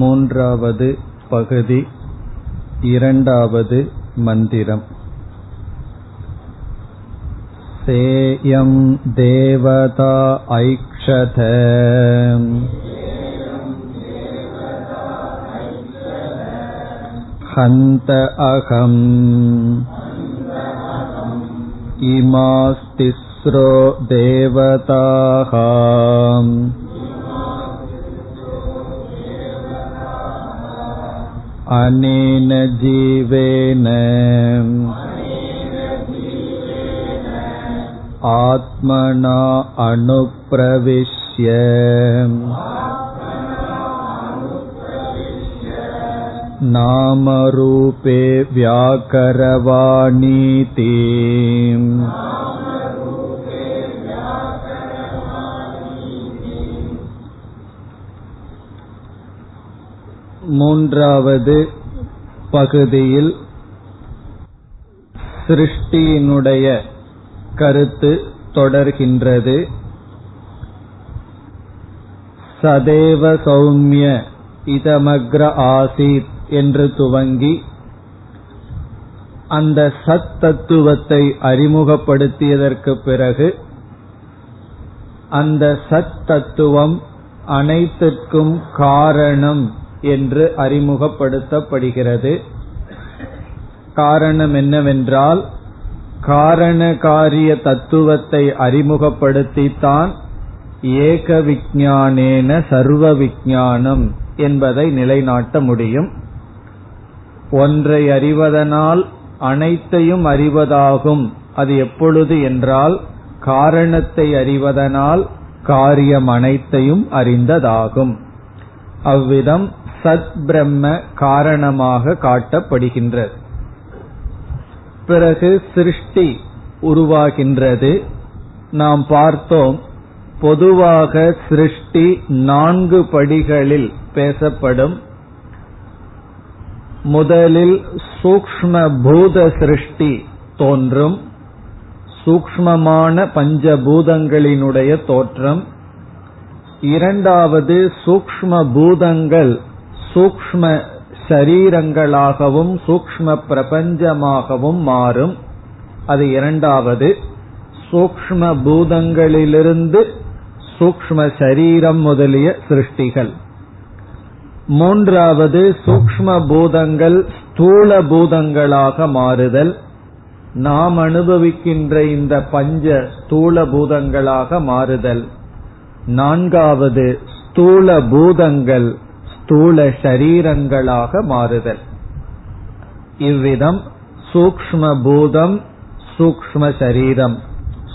மூன்றாவது பகுதி இரண்டாவது मन्दिरम् सेयं देवता ऐक्षत हन्त अहम् इमास्तिस्रो देवताः अनेन जीवेन आत्मना अनुप्रविश्य नामरूपे व्याकरवाणीति மூன்றாவது பகுதியில் சிருஷ்டியினுடைய கருத்து தொடர்கின்றது. சதேவ சௌமிய இதமக்ர ஆசீத் என்று துவங்கி அந்த சத் தத்துவத்தை அறிமுகப்படுத்தியதற்கு பிறகு அந்த சத் தத்துவம் அனைத்திற்கும் காரணம் என்று அறிமுகப்படுத்தப்படுகிறது. காரணம் என்னவென்றால் காரண காரிய தத்துவத்தை அறிமுகப்படுத்தித்தான் ஏக விஞ்ஞானேன சர்வ விஞ்ஞானம் என்பதை நிலைநாட்ட முடியும். ஒன்றை அறிவதனால் அனைத்தையும் அறிவதாகும். அது எப்பொழுது என்றால் காரணத்தை அறிவதனால் காரியம் அனைத்தையும் அறிந்ததாகும். அவ்விதம் சத் பிரம்ம காரணமாக காட்டப்படுகின்றது. பிறகு சிருஷ்டி உருவாகின்றது. நாம் பார்த்தோம் பொதுவாக சிருஷ்டி நான்கு படிகளில் பேசப்படும். முதலில் சூக்ம பூத சிருஷ்டி தோன்றும். சூக்மமான பஞ்சபூதங்களினுடைய தோற்றம். இரண்டாவது சூக்ம பூதங்கள் சூக்ம சரீரங்களாகவும் சூக்ம பிரபஞ்சமாகவும் மாறும். அது இரண்டாவது சூக்ம பூதங்களிலிருந்து சூக்ம சரீரம் முதலிய சிருஷ்டிகள். மூன்றாவது சூக்ம பூதங்கள் ஸ்தூல பூதங்களாக மாறுதல். நாம் அனுபவிக்கின்ற இந்த பஞ்ச ஸ்தூல பூதங்களாக மாறுதல். நான்காவது ஸ்தூல பூதங்கள் ஸ்தூல சரீரங்களாக மாறுதல். இவ்விதம் சூக்ம பூதம் சூக்ம சரீரம்.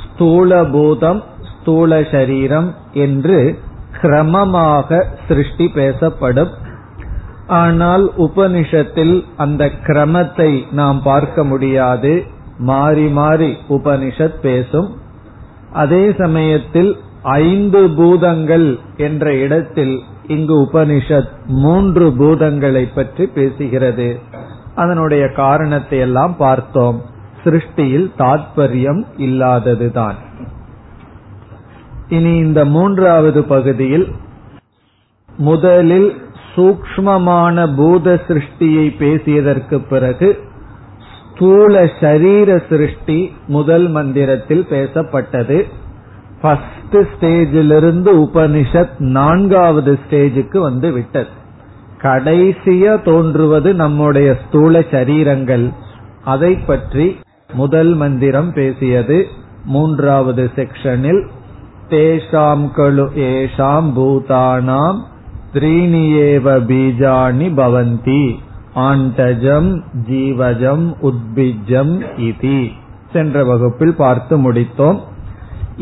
ஸ்தூல பூதம் ஸ்தூல சரீரம் என்று கிரமமாக சிருஷ்டி பேசப்படும். ஆனால் உபனிஷத்தில் அந்த கிரமத்தை நாம் பார்க்க முடியாது. மாறி மாறி உபனிஷத் பேசும். அதே சமயத்தில் ஐந்து பூதங்கள் என்ற இடத்தில் இங்கு உபனிஷத் மூன்று பூதங்களை பற்றி பேசுகிறது. அதனுடைய காரணத்தை எல்லாம் பார்த்தோம். சிருஷ்டியில் தாத்பரியம் இல்லாததுதான். இனி இந்த மூன்றாவது பகுதியில் முதலில் சூக்மமான பூத சிருஷ்டியை பேசியதற்கு பிறகு ஸ்தூல சரீர சிருஷ்டி முதல் மந்திரத்தில் பேசப்பட்டது. ஃபர்ஸ்ட் ஸ்டேஜிலிருந்து உபனிஷத் நான்காவது ஸ்டேஜுக்கு வந்து விட்டது. கடைசியா தோன்றுவது நம்முடைய ஸ்தூல சரீரங்கள். அதை பற்றி முதல் மந்திரம் பேசியது மூன்றாவது செக்ஷனில் தேஷாம் கழு ஏஷாம் பூதானாம் த்ரீணியேவ பீஜாணி பவந்தி ஆண்டஜம் ஜீவஜம் உத்பிஜம் இதி. சென்ற வகுப்பில் பார்த்து முடித்தோம்.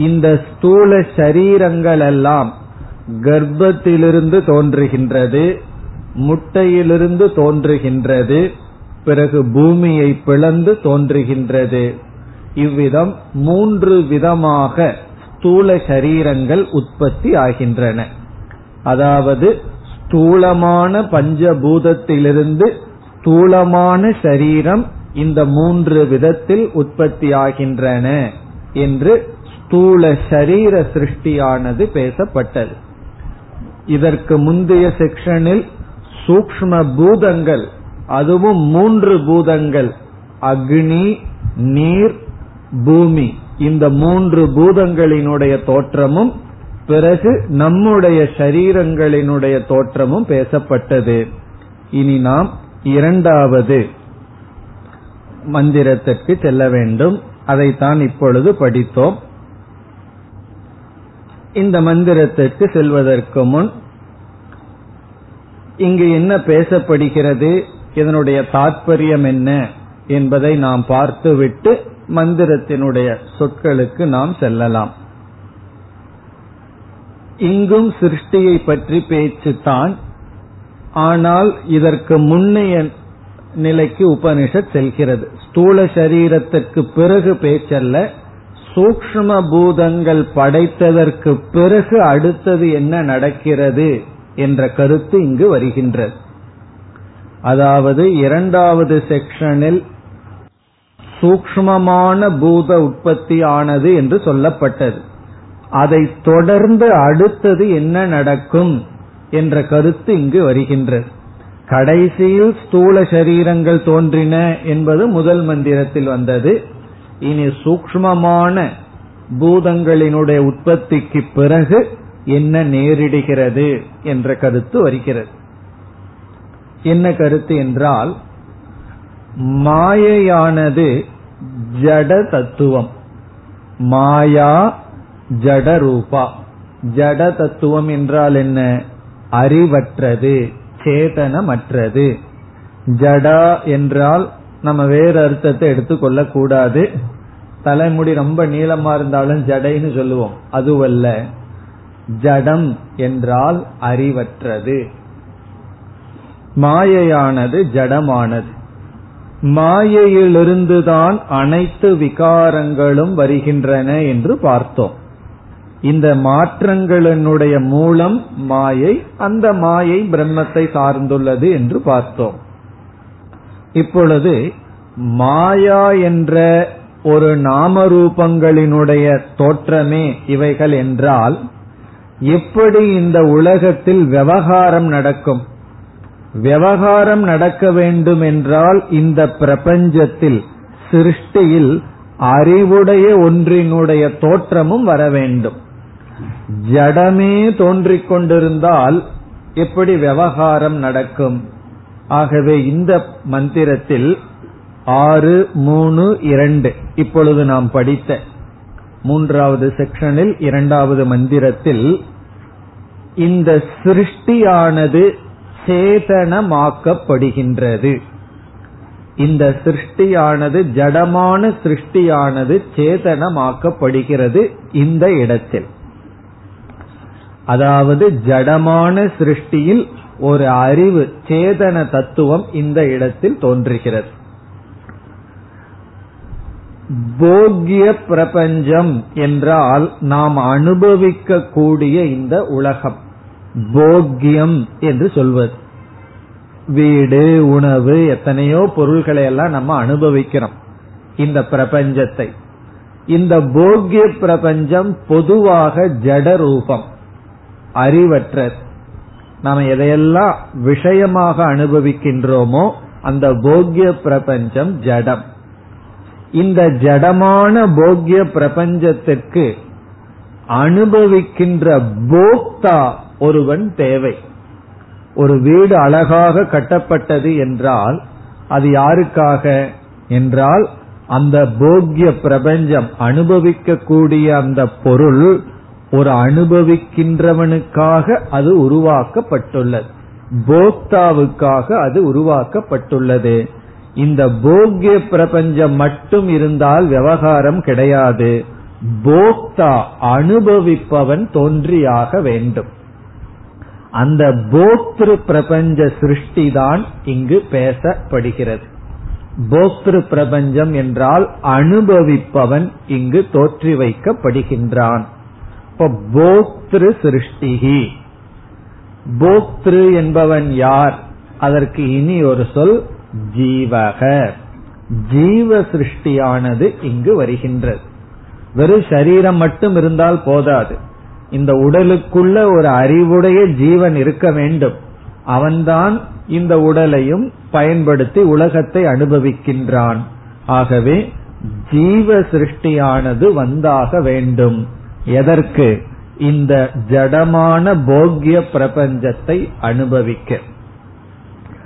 இந்த ஸ்தூல சரீரங்கள் எல்லாம் கர்ப்பத்திலிருந்து தோன்றுகின்றது முட்டையிலிருந்து தோன்றுகின்றது பிறகு பூமியை பிளந்து தோன்றுகின்றது. இவ்விதம் மூன்று விதமாக ஸ்தூல சரீரங்கள் உற்பத்தி ஆகின்றன. அதாவது ஸ்தூலமான பஞ்சபூதத்திலிருந்து ஸ்தூலமான சரீரம் இந்த மூன்று விதத்தில் உற்பத்தி ஆகின்றன என்று ஸ்தூல சரீர சிருஷ்டியானது பேசப்பட்டது. இதற்கு முந்தைய செக்ஷனில் சூக்ம பூதங்கள் அதுவும் மூன்று பூதங்கள் அக்னி நீர் பூமி. இந்த மூன்று பூதங்களினுடைய தோற்றமும் பிறகு நம்முடைய சரீரங்களினுடைய தோற்றமும் பேசப்பட்டது. இனி நாம் இரண்டாவது மந்திரத்திற்கு செல்ல வேண்டும். அதைத்தான் இப்பொழுது படித்தோம். இந்த மந்திரத்திற்கு செல்வதற்கு முன் இங்கு என்ன பேசப்படுகிறது? இதனுடைய தாற்பயம் என்ன என்பதை நாம் பார்த்துவிட்டு மந்திரத்தினுடைய சொற்களுக்கு நாம் செல்லலாம். இங்கும் சிருஷ்டியை பற்றி பேச்சு தான் ஆனால் இதற்கு முன்னைய நிலைக்கு உபனிஷத் செல்கிறது. ஸ்தூல சரீரத்திற்கு பிறகு பேச்சல்ல. சூக்ம பூதங்கள் படைத்ததற்கு பிறகு அடுத்தது என்ன நடக்கிறது என்ற கருத்து இங்கு வருகின்றது. அதாவது இரண்டாவது செக்ஷனில் சூக்மமான பூத உற்பத்தி ஆனது என்று சொல்லப்பட்டது. அதை தொடர்ந்து அடுத்தது என்ன நடக்கும் என்ற கருத்து இங்கு வருகின்றது. கடைசியில் ஸ்தூல சரீரங்கள் தோன்றின என்பது முதல் மந்திரத்தில் வந்தது. இனி சூக்மமான பூதங்களினுடைய உற்பத்திக்கு பிறகு என்ன நேரிடுகிறது என்ற கருத்து வருகிறது. என்ன கருத்து என்றால் மாயையானது ஜட தத்துவம். மாயா ஜட ரூபா. ஜட தத்துவம் என்றால் என்ன? அறிவற்றது சேதனமற்றது. ஜடா என்றால் நம்ம வேறு அர்த்தத்தை எடுத்துக்கொள்ள கூடாது தலைமுடி ரொம்ப நீளமா இருந்தாலும் ஜடைன்னு சொல்லுவோம். அதுவல்ல. ஜடம் என்றால் அறிவற்றது. மாயையானது ஜடமானது. மாயையிலிருந்துதான் அனைத்து விகாரங்களும் வருகின்றன என்று பார்த்தோம். இந்த மாற்றங்களினுடைய மூலம் மாயை அந்த மாயை பிரம்மத்தை சார்ந்துள்ளது என்று பார்த்தோம். இப்பொழுது மாயா என்ற ஒரு நாமரூபங்களினுடைய தோற்றமே இவைகள் என்றால் எப்படி இந்த உலகத்தில் விவகாரம் நடக்கும்? விவகாரம் நடக்க வேண்டும் என்றால் இந்த பிரபஞ்சத்தில் சிருஷ்டியில் அறிவுடைய ஒன்றினுடைய தோற்றமும் வர வேண்டும். ஜடமே தோன்றிக் கொண்டிருந்தால் எப்படி விவகாரம் நடக்கும்? ஆகவே இந்த மந்திரத்தில் ஆறு மூணு இரண்டு. இப்பொழுது நாம் படித்த மூன்றாவது செக்ஷனில் இரண்டாவது மந்திரத்தில் இந்த சிருஷ்டியானது சேதனமாக்கப்படுகின்றது. இந்த சிருஷ்டியானது ஜடமான சிருஷ்டியானது சேதனமாக்கப்படுகிறது இந்த இடத்தில். அதாவது ஜடமான சிருஷ்டியில் ஒரு அறிவு சேதன தத்துவம் இந்த இடத்தில் தோன்றுகிறது. போக்கிய பிரபஞ்சம் என்றால் நாம் அனுபவிக்க கூடிய இந்த உலகம். போக்கியம் என்று சொல்வது. வீடு உணவு எத்தனையோ பொருள்களை எல்லாம் நம்ம அனுபவிக்கிறோம் இந்த பிரபஞ்சத்தை. இந்த போக்கிய பிரபஞ்சம் பொதுவாக ஜட ரூபம் அறிவற்றது. நாம எதையெல்லாம் விஷயமாக அனுபவிக்கின்றோமோ அந்த போக்கிய பிரபஞ்சம் ஜடம். இந்த ஜடமான போக்கிய பிரபஞ்சத்திற்கு அனுபவிக்கின்ற போக்தா ஒருவன் தேவை. ஒரு வீடு அழகாக கட்டப்பட்டது என்றால் அது யாருக்காக என்றால் அந்த போக்கிய பிரபஞ்சம் அனுபவிக்கக்கூடிய அந்த பொருள் ஒரு அனுபவிக்கின்றவனுக்காக அது உருவாக்கப்பட்டுள்ளது. போக்தாவுக்காக அது உருவாக்கப்பட்டுள்ளது. இந்த போக்கிய பிரபஞ்சம் மட்டும் இருந்தால் விவகாரம் கிடையாது. போக்தா அனுபவிப்பவன் தோன்றியாக வேண்டும். அந்த போக்திரு பிரபஞ்ச சிருஷ்டி தான் இங்கு பேசப்படுகிறது. போக்திரு பிரபஞ்சம் என்றால் அனுபவிப்பவன் இங்கு தோற்றி வைக்கப்படுகின்றான் போக்திரு சிருஷ்டிகி. போக்திரு என்பவன் யார்? அதற்கு இனி ஒரு சொல் ஜீவக. ஜீவ சிருஷ்டியானது இங்கு வருகின்றது. வெறும் சரீரம் மட்டும் இருந்தால் போதாது. இந்த உடலுக்குள்ள ஒரு அறிவுடைய ஜீவன் இருக்க வேண்டும். அவன்தான் இந்த உடலையும் பயன்படுத்தி உலகத்தை அனுபவிக்கின்றான். ஆகவே ஜீவ சிருஷ்டியானது வந்தாக வேண்டும். எதற்கு? இந்த ஜடமான போக்கிய பிரபஞ்சத்தை அனுபவிக்க.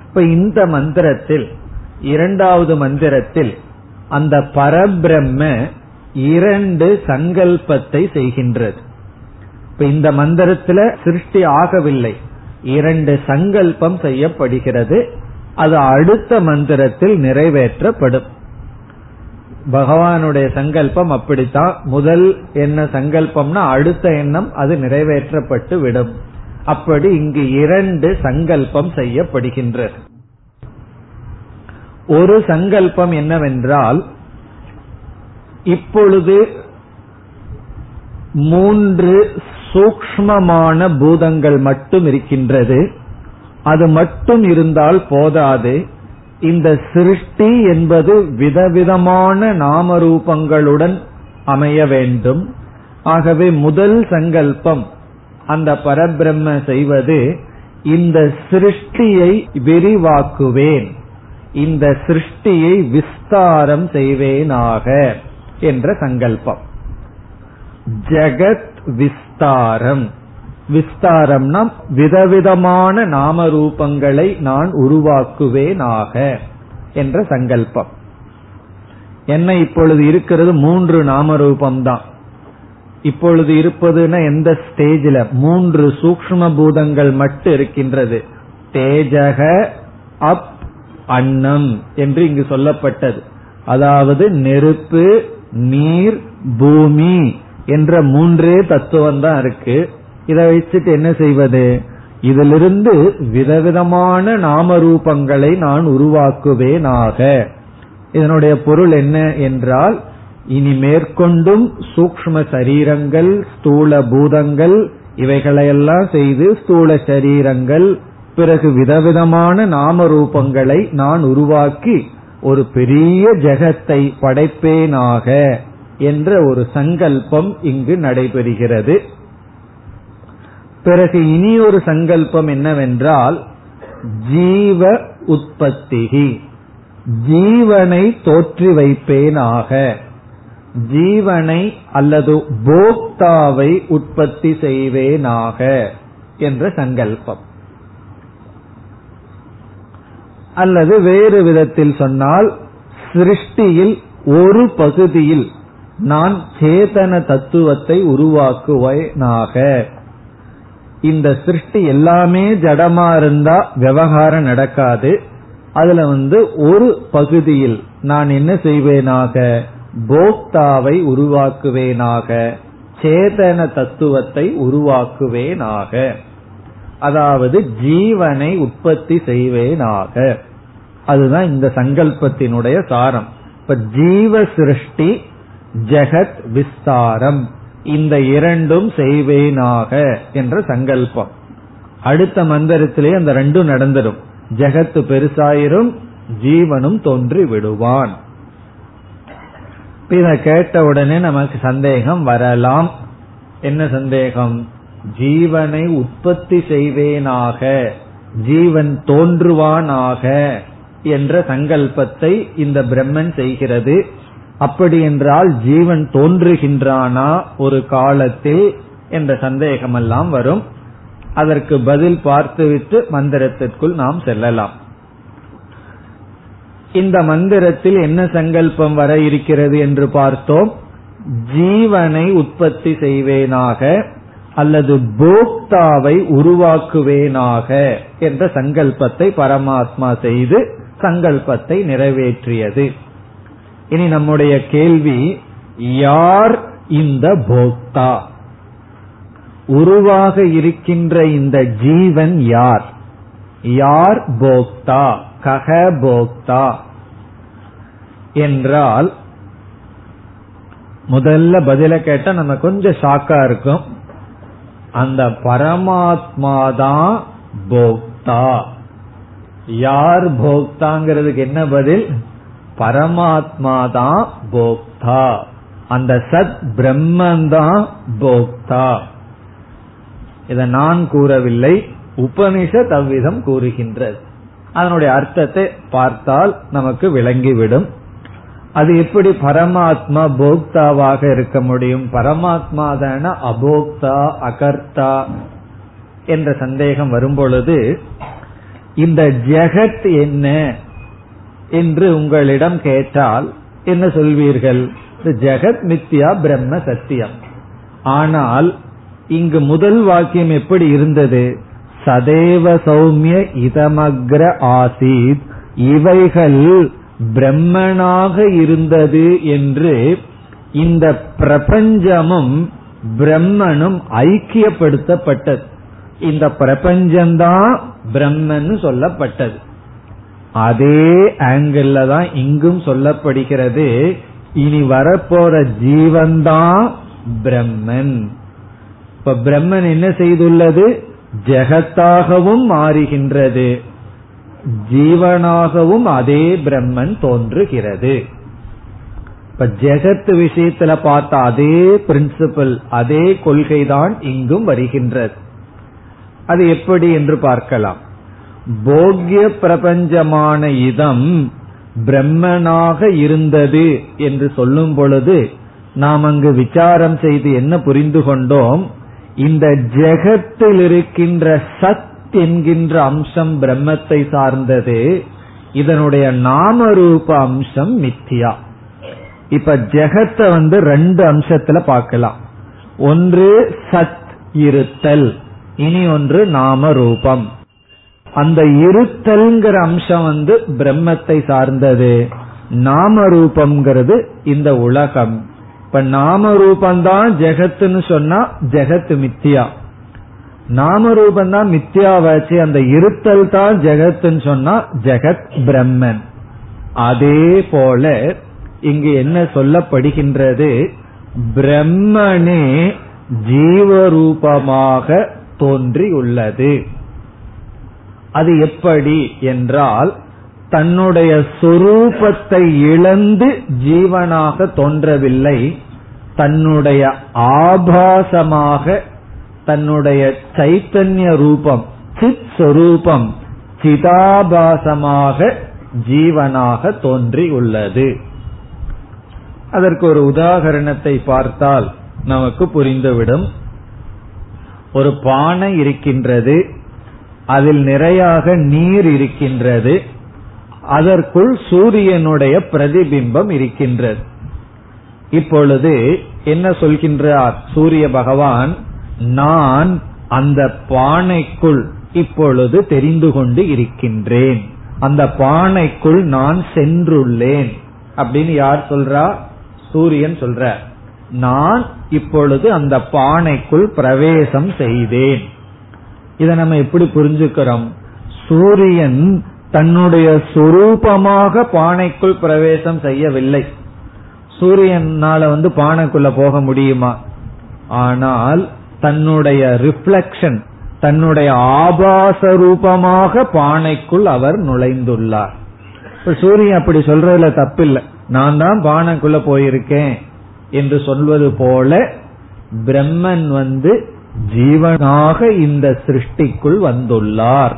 இப்ப இந்த மந்திரத்தில் இரண்டாவது மந்திரத்தில் அந்த பரபிரம்ம இரண்டு சங்கல்பத்தை செய்கின்றது. இப்ப இந்த மந்திரத்துல சிருஷ்டி ஆகவில்லை. இரண்டு சங்கல்பம் செய்யப்படுகிறது. அது அடுத்த மந்திரத்தில் நிறைவேற்றப்படும். பகவானுடைய சங்கல்பம் அப்படித்தான். முதல் என்ன சங்கல்பம்னா அடுத்த எண்ணம் அது நிறைவேற்றப்பட்டு விடும். அப்படி இங்கு இரண்டு சங்கல்பம் செய்யப்படுகின்றது. ஒரு சங்கல்பம் என்னவென்றால் இப்பொழுது மூன்று சூக்மமான பூதங்கள் மட்டும் இருக்கின்றது. அது மட்டும் இருந்தால் போதாது. இந்த சிருஷ்டி என்பது விதவிதமான நாம ரூபங்களுடன் அமைய வேண்டும். ஆகவே முதல் சங்கல்பம் அந்த பரபிரம்ம செய்வது இந்த சிருஷ்டியை விரிவாக்குவேன் இந்த சிருஷ்டியை விஸ்தாரம் செய்வேனாக என்ற சங்கல்பம். ஜெகத் விஸ்தாரம். விஸ்தாரம்னா விதவிதமான நாம ரூபங்களை நான் உருவாக்குவேனாக என்ற சங்கல்பம். என்ன இப்பொழுது இருக்கிறது? மூன்று நாம ரூபம்தான் இப்பொழுது இருப்பதுன்னா எந்த ஸ்டேஜில்? மூன்று சூக்ம பூதங்கள் மட்டும் இருக்கின்றது. தேஜக அப் அன்னம் என்று இங்கு சொல்லப்பட்டது. அதாவது நெருப்பு நீர் பூமி என்ற மூன்றே தத்துவம் தான் இருக்கு. இதை வச்சுட்டு என்ன செய்வது? இதிலிருந்து விதவிதமான நாம ரூபங்களை நான் உருவாக்குவேனாக. இதனுடைய பொருள் என்ன என்றால் இனி மேற்கொண்டும் சூக்ம சரீரங்கள் ஸ்தூல பூதங்கள் இவைகளையெல்லாம் செய்து ஸ்தூல சரீரங்கள் பிறகு விதவிதமான நாம ரூபங்களை நான் உருவாக்கி ஒரு பெரிய ஜெகத்தை படைப்பேனாக என்ற ஒரு சங்கல்பம் இங்கு நடைபெறுகிறது. பிறகு இனி ஒரு சங்கல்பம் என்னவென்றால் ஜீவ உற்பத்திகி. ஜீவனை தோற்றி வைப்பேனாக. ஜீவனை அல்லது போக்தாவை உற்பத்தி செய்வேனாக என்ற சங்கல்பம். அல்லது வேறு விதத்தில் சொன்னால் சிருஷ்டியில் ஒரு பகுதியில் நான் சேதன தத்துவத்தை உருவாக்குவேனாக. இந்த சிருஷ்டி எல்லாமே ஜடமா இருந்தா விவகாரம் நடக்காது. அதுல வந்து ஒரு பகுதியில் நான் என்ன செய்வேனாக போக்தாவை உருவாக்குவேனாக சேதன தத்துவத்தை உருவாக்குவேனாக. அதாவது ஜீவனை உற்பத்தி செய்வேனாக. அதுதான் இந்த சங்கல்பத்தினுடைய சாரம். இப்ப ஜீவ சிருஷ்டி ஜெகத் விஸ்தாரம். இந்த இரண்டும் செய்வேனாக என்ற சங்கல்பம். அடுத்த மந்திரத்திலே அந்த ரெண்டும் நடந்துடும். ஜெகத்து பெருசாயிரும் ஜீவனும் தோன்றி விடுவான். இத கேட்ட உடனே நமக்கு சந்தேகம் வரலாம். என்ன சந்தேகம்? ஜீவனை உற்பத்தி செய்வேனாக ஜீவன் தோன்றுவானாக என்ற சங்கல்பத்தை இந்த பிரம்மன் செய்கிறது. அப்படி என்றால் ஜீவன் தோன்றுகின்றானா ஒரு காலத்தில் என்ற சந்தேகமெல்லாம் வரும். அதற்கு பதில் பார்த்துவிட்டு மந்திரத்திற்குள் நாம் செல்லலாம். இந்த மந்திரத்தில் என்ன சங்கல்பம் வர இருக்கிறது என்று பார்த்தோம். ஜீவனை உற்பத்தி செய்வேனாக அல்லது போக்தாவை உருவாக்குவேனாக என்ற சங்கல்பத்தை பரமாத்மா செய்து சங்கல்பத்தை நிறைவேற்றியது. இனி நம்முடைய கேள்வி யார் இந்த போக்தா? உருவாக இருக்கின்ற இந்த ஜீவன் யார்? யார் போக்தா? கக போக்தா? என்றால் முதல்ல பதில கேட்டா நம்ம கொஞ்சம் ஷாக்கா இருக்கும். அந்த பரமாத்மா தான் போக்தா. யார் போக்தாங்கிறதுக்கு என்ன பதில்? பரமாத்மா தான் போக்தா. அந்த சத் பிரம்மன் தான் போக்தா. இத நான் கூறவில்லை உபனிஷத் அவ்விதம் கூறுகின்றது. அதனுடைய அர்த்தத்தை பார்த்தால் நமக்கு விளங்கிவிடும். அது எப்படி பரமாத்மா போக்தாவாக இருக்க முடியும்? பரமாத்மா தான அபோக்தா அகர்த்தா என்ற சந்தேகம் வரும்பொழுது இந்த ஜெகத் என்ன? என்று உங்களிடம் கேட்டால் என்ன சொல்வீர்கள்? ஜெகத் மித்யா பிரம்ம சத்தியம். ஆனால் இங்கு முதல் வாக்கியம் எப்படி இருந்தது? சதேவ சௌமிய இதமக்ர ஆசீத் இவைகள் பிரம்மனாக இருந்தது என்று இந்த பிரபஞ்சமும் பிரம்மனும் ஐக்கியப்படுத்தப்பட்டது. இந்த பிரபஞ்சம்தான் பிரம்மன் சொல்லப்பட்டது. அதே ஆங்கிள் தான் இங்கும் சொல்லப்படுகிறது இனி வரப்போற ஜீவன்தான் பிரம்மன். இப்ப பிரம்மன் என்ன செய்துள்ளது? ஜெகத்தாகவும் மாறுகின்றது. ஜீவனாகவும் அதே பிரம்மன் தோன்றுகிறது. இப்ப ஜெகத் விஷயத்துல பார்த்த அதே பிரின்சிபல் அதே கொள்கைதான் இங்கும் வருகின்றது. அது எப்படி என்று பார்க்கலாம். போக்கிய பிரபஞ்சமான இதம் பிரம்மனாக இருந்தது என்று சொல்லும் பொழுது நாம் அங்கு விசாரம் செய்து என்ன புரிந்து கொண்டோம்? இந்த ஜெகத்தில் இருக்கின்ற சத் என்கின்ற அம்சம் பிரம்மத்தை சார்ந்தது. இதனுடைய நாம ரூப அம்சம் மித்தியா. இப்ப ஜெகத்தை வந்து ரெண்டு அம்சத்துல பார்க்கலாம். ஒன்று சத் இருத்தல் இனி ஒன்று நாம ரூபம் அந்த இருத்தல்ங்கிற அம்சம் வந்து பிரம்மத்தை சார்ந்தது. நாம ரூபம்ங்கிறது இந்த உலகம். இப்ப நாம ரூபந்தான் ஜெகத்துன்னு சொன்னா ஜெகத் மித்தியா நாம ரூபந்தான் மித்தியாவாச்சு அந்த இருத்தல் தான் ஜெகத்துன்னு சொன்னா ஜெகத் பிரம்மன். அதே போல இங்கு என்ன சொல்லப்படுகின்றது? பிரம்மனே ஜீவரூபமாக தோன்றியுள்ளது. அது எப்படி என்றால் தன்னுடைய சொரூபத்தை இழந்து ஜீவனாக தோன்றவில்லை தன்னுடைய ஆபாசமாக தன்னுடைய சைத்தன்ய ரூபம் சித் சொரூபம் சிதாபாசமாக ஜீவனாக தோன்றியுள்ளது அதற்கு ஒரு உதாகரணத்தை பார்த்தால் நமக்கு புரிந்துவிடும். ஒரு பானை இருக்கின்றது அதில் நிறையாக நீர் இருக்கின்றது. அதற்குள் சூரியனுடைய பிரதிபிம்பம் இருக்கின்றது. இப்பொழுது என்ன சொல்கின்றார் சூரிய பகவான்? நான் அந்த பானைக்குள் இப்பொழுது தெரிந்து கொண்டு இருக்கின்றேன். அந்த பானைக்குள் நான் சென்றுள்ளேன். அப்படின்னு யார் சொல்றா? சூரியன் சொல்ற நான் இப்பொழுது அந்த பானைக்குள் பிரவேசம் செய்தேன். இதை நம்ம எப்படி புரிஞ்சுக்கிறோம்? சூரியன் தன்னுடைய சுரூபமாக பானைக்குள் பிரவேசம் செய்யவில்லை. சூரியனால வந்து பானைக்குள்ள போக முடியுமா? ஆனால் தன்னுடைய ரிஃப்ளக்ஷன் தன்னுடைய ஆபாச ரூபமாக பானைக்குள் அவர் நுழைந்துள்ளார். இப்ப சூரியன் அப்படி சொல்றதுல தப்பில்லை. நான் தான் பானைக்குள்ள போயிருக்கேன் என்று சொல்வது போல பிரம்மன் வந்து ஜீவனாக இந்த சிருஷ்டிக்குள் வந்துள்ளார்.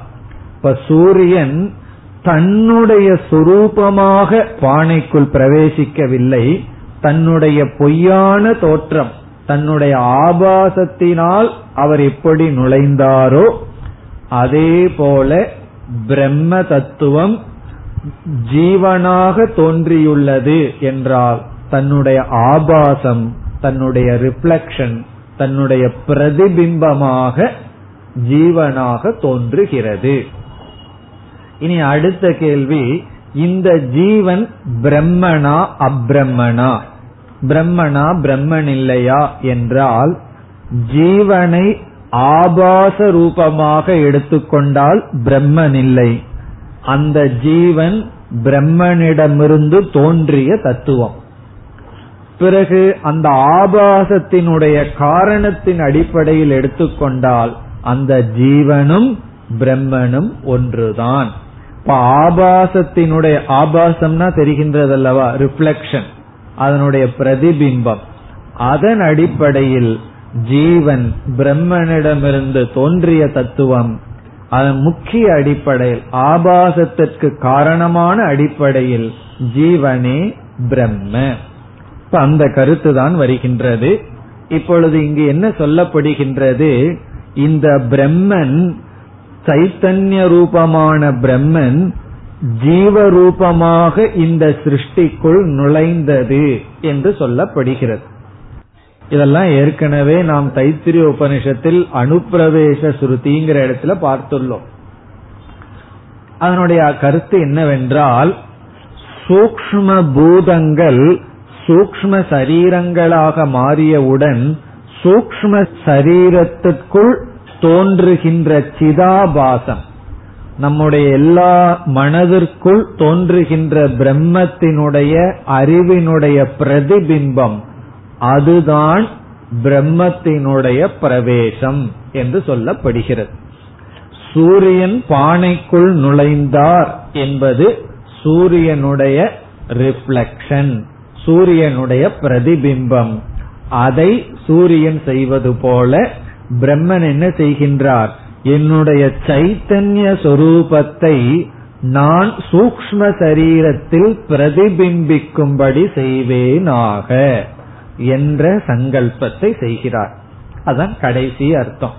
இப்ப சூரியன் தன்னுடைய சுரூபமாக பானைக்குள் பிரவேசிக்கவில்லை. தன்னுடைய பொய்யான தோற்றம் தன்னுடைய ஆபாசத்தினால் அவர் எப்படி நுழைந்தாரோ அதே போல பிரம்ம தத்துவம் ஜீவனாக தோன்றியுள்ளது என்றால் தன்னுடைய ஆபாசம் தன்னுடைய ரிஃப்ளக்ஷன் தன்னுடைய பிரதிபிம்பமாக ஜீவனாக தோன்றுகிறது. இனி அடுத்த கேள்வி இந்த ஜீவன் பிரம்மனா அப்ரம்மனா? பிரம்மனா பிரம்மன் இல்லையா என்றால் ஜீவனை ஆபாச ரூபமாக எடுத்துக்கொண்டால் பிரம்மன் இல்லை. அந்த ஜீவன் பிரம்மனிடமிருந்து தோன்றிய தத்துவம். பிறகு அந்த ஆபாசத்தினுடைய காரணத்தின் அடிப்படையில் எடுத்துக்கொண்டால் அந்த ஜீவனும் பிரம்மனும் ஒன்றுதான். இப்ப ஆபாசத்தினுடைய ஆபாசம்னா தெரிகின்றதல்லவா? ரிஃப்ளெக்ஷன் அதனுடைய பிரதிபிம்பம். அதன் அடிப்படையில் ஜீவன் பிரம்மனிடமிருந்து தோன்றிய தத்துவம். அதன் முக்கிய அடிப்படையில் ஆபாசத்திற்கு காரணமான அடிப்படையில் ஜீவனே பிரம்ம. இப்ப அந்த கருத்து தான் வருகின்றது. இப்பொழுது இங்கு என்ன சொல்லப்படுகின்றது? இந்த பிரம்மன் சைத்தன்ய ரூபமான பிரம்மன் ஜீவரூபமாக இந்த சிருஷ்டிக்குள் நுழைந்தது என்று சொல்லப்படுகிறது. இதெல்லாம் ஏற்கனவே நாம் தைத்திரிய உபனிஷத்தில் அனுப்பிரவேச சுருதிங்கிற இடத்துல பார்த்துள்ளோம். அதனுடைய கருத்து என்னவென்றால் சூக்ம பூதங்கள் சூக்ம சரீரங்களாக மாறியவுடன் சூக்ம சரீரத்திற்குள் தோன்றுகின்ற சிதாபாசம் நம்முடைய எல்லா மனதிற்குள் தோன்றுகின்ற பிரம்மத்தினுடைய அறிவினுடைய பிரதிபிம்பம் அதுதான் பிரம்மத்தினுடைய பிரவேசம் என்று சொல்லப்படுகிறது. சூரியன் பானைக்குள் நுழைந்தார் என்பது சூரியனுடைய ரிஃப்ளக்ஷன் சூரியனுடைய பிரதிபிம்பம். அதை சூரியன் செய்வது போல பிரம்மன் என்ன செய்கின்றார்? என்னுடைய சைத்தன்ய சொரூபத்தை நான் சூக்ம சரீரத்தில் பிரதிபிம்பிக்கும்படி செய்வேனாக என்ற சங்கல்பத்தை செய்கிறார். அதான் கடைசி அர்த்தம்.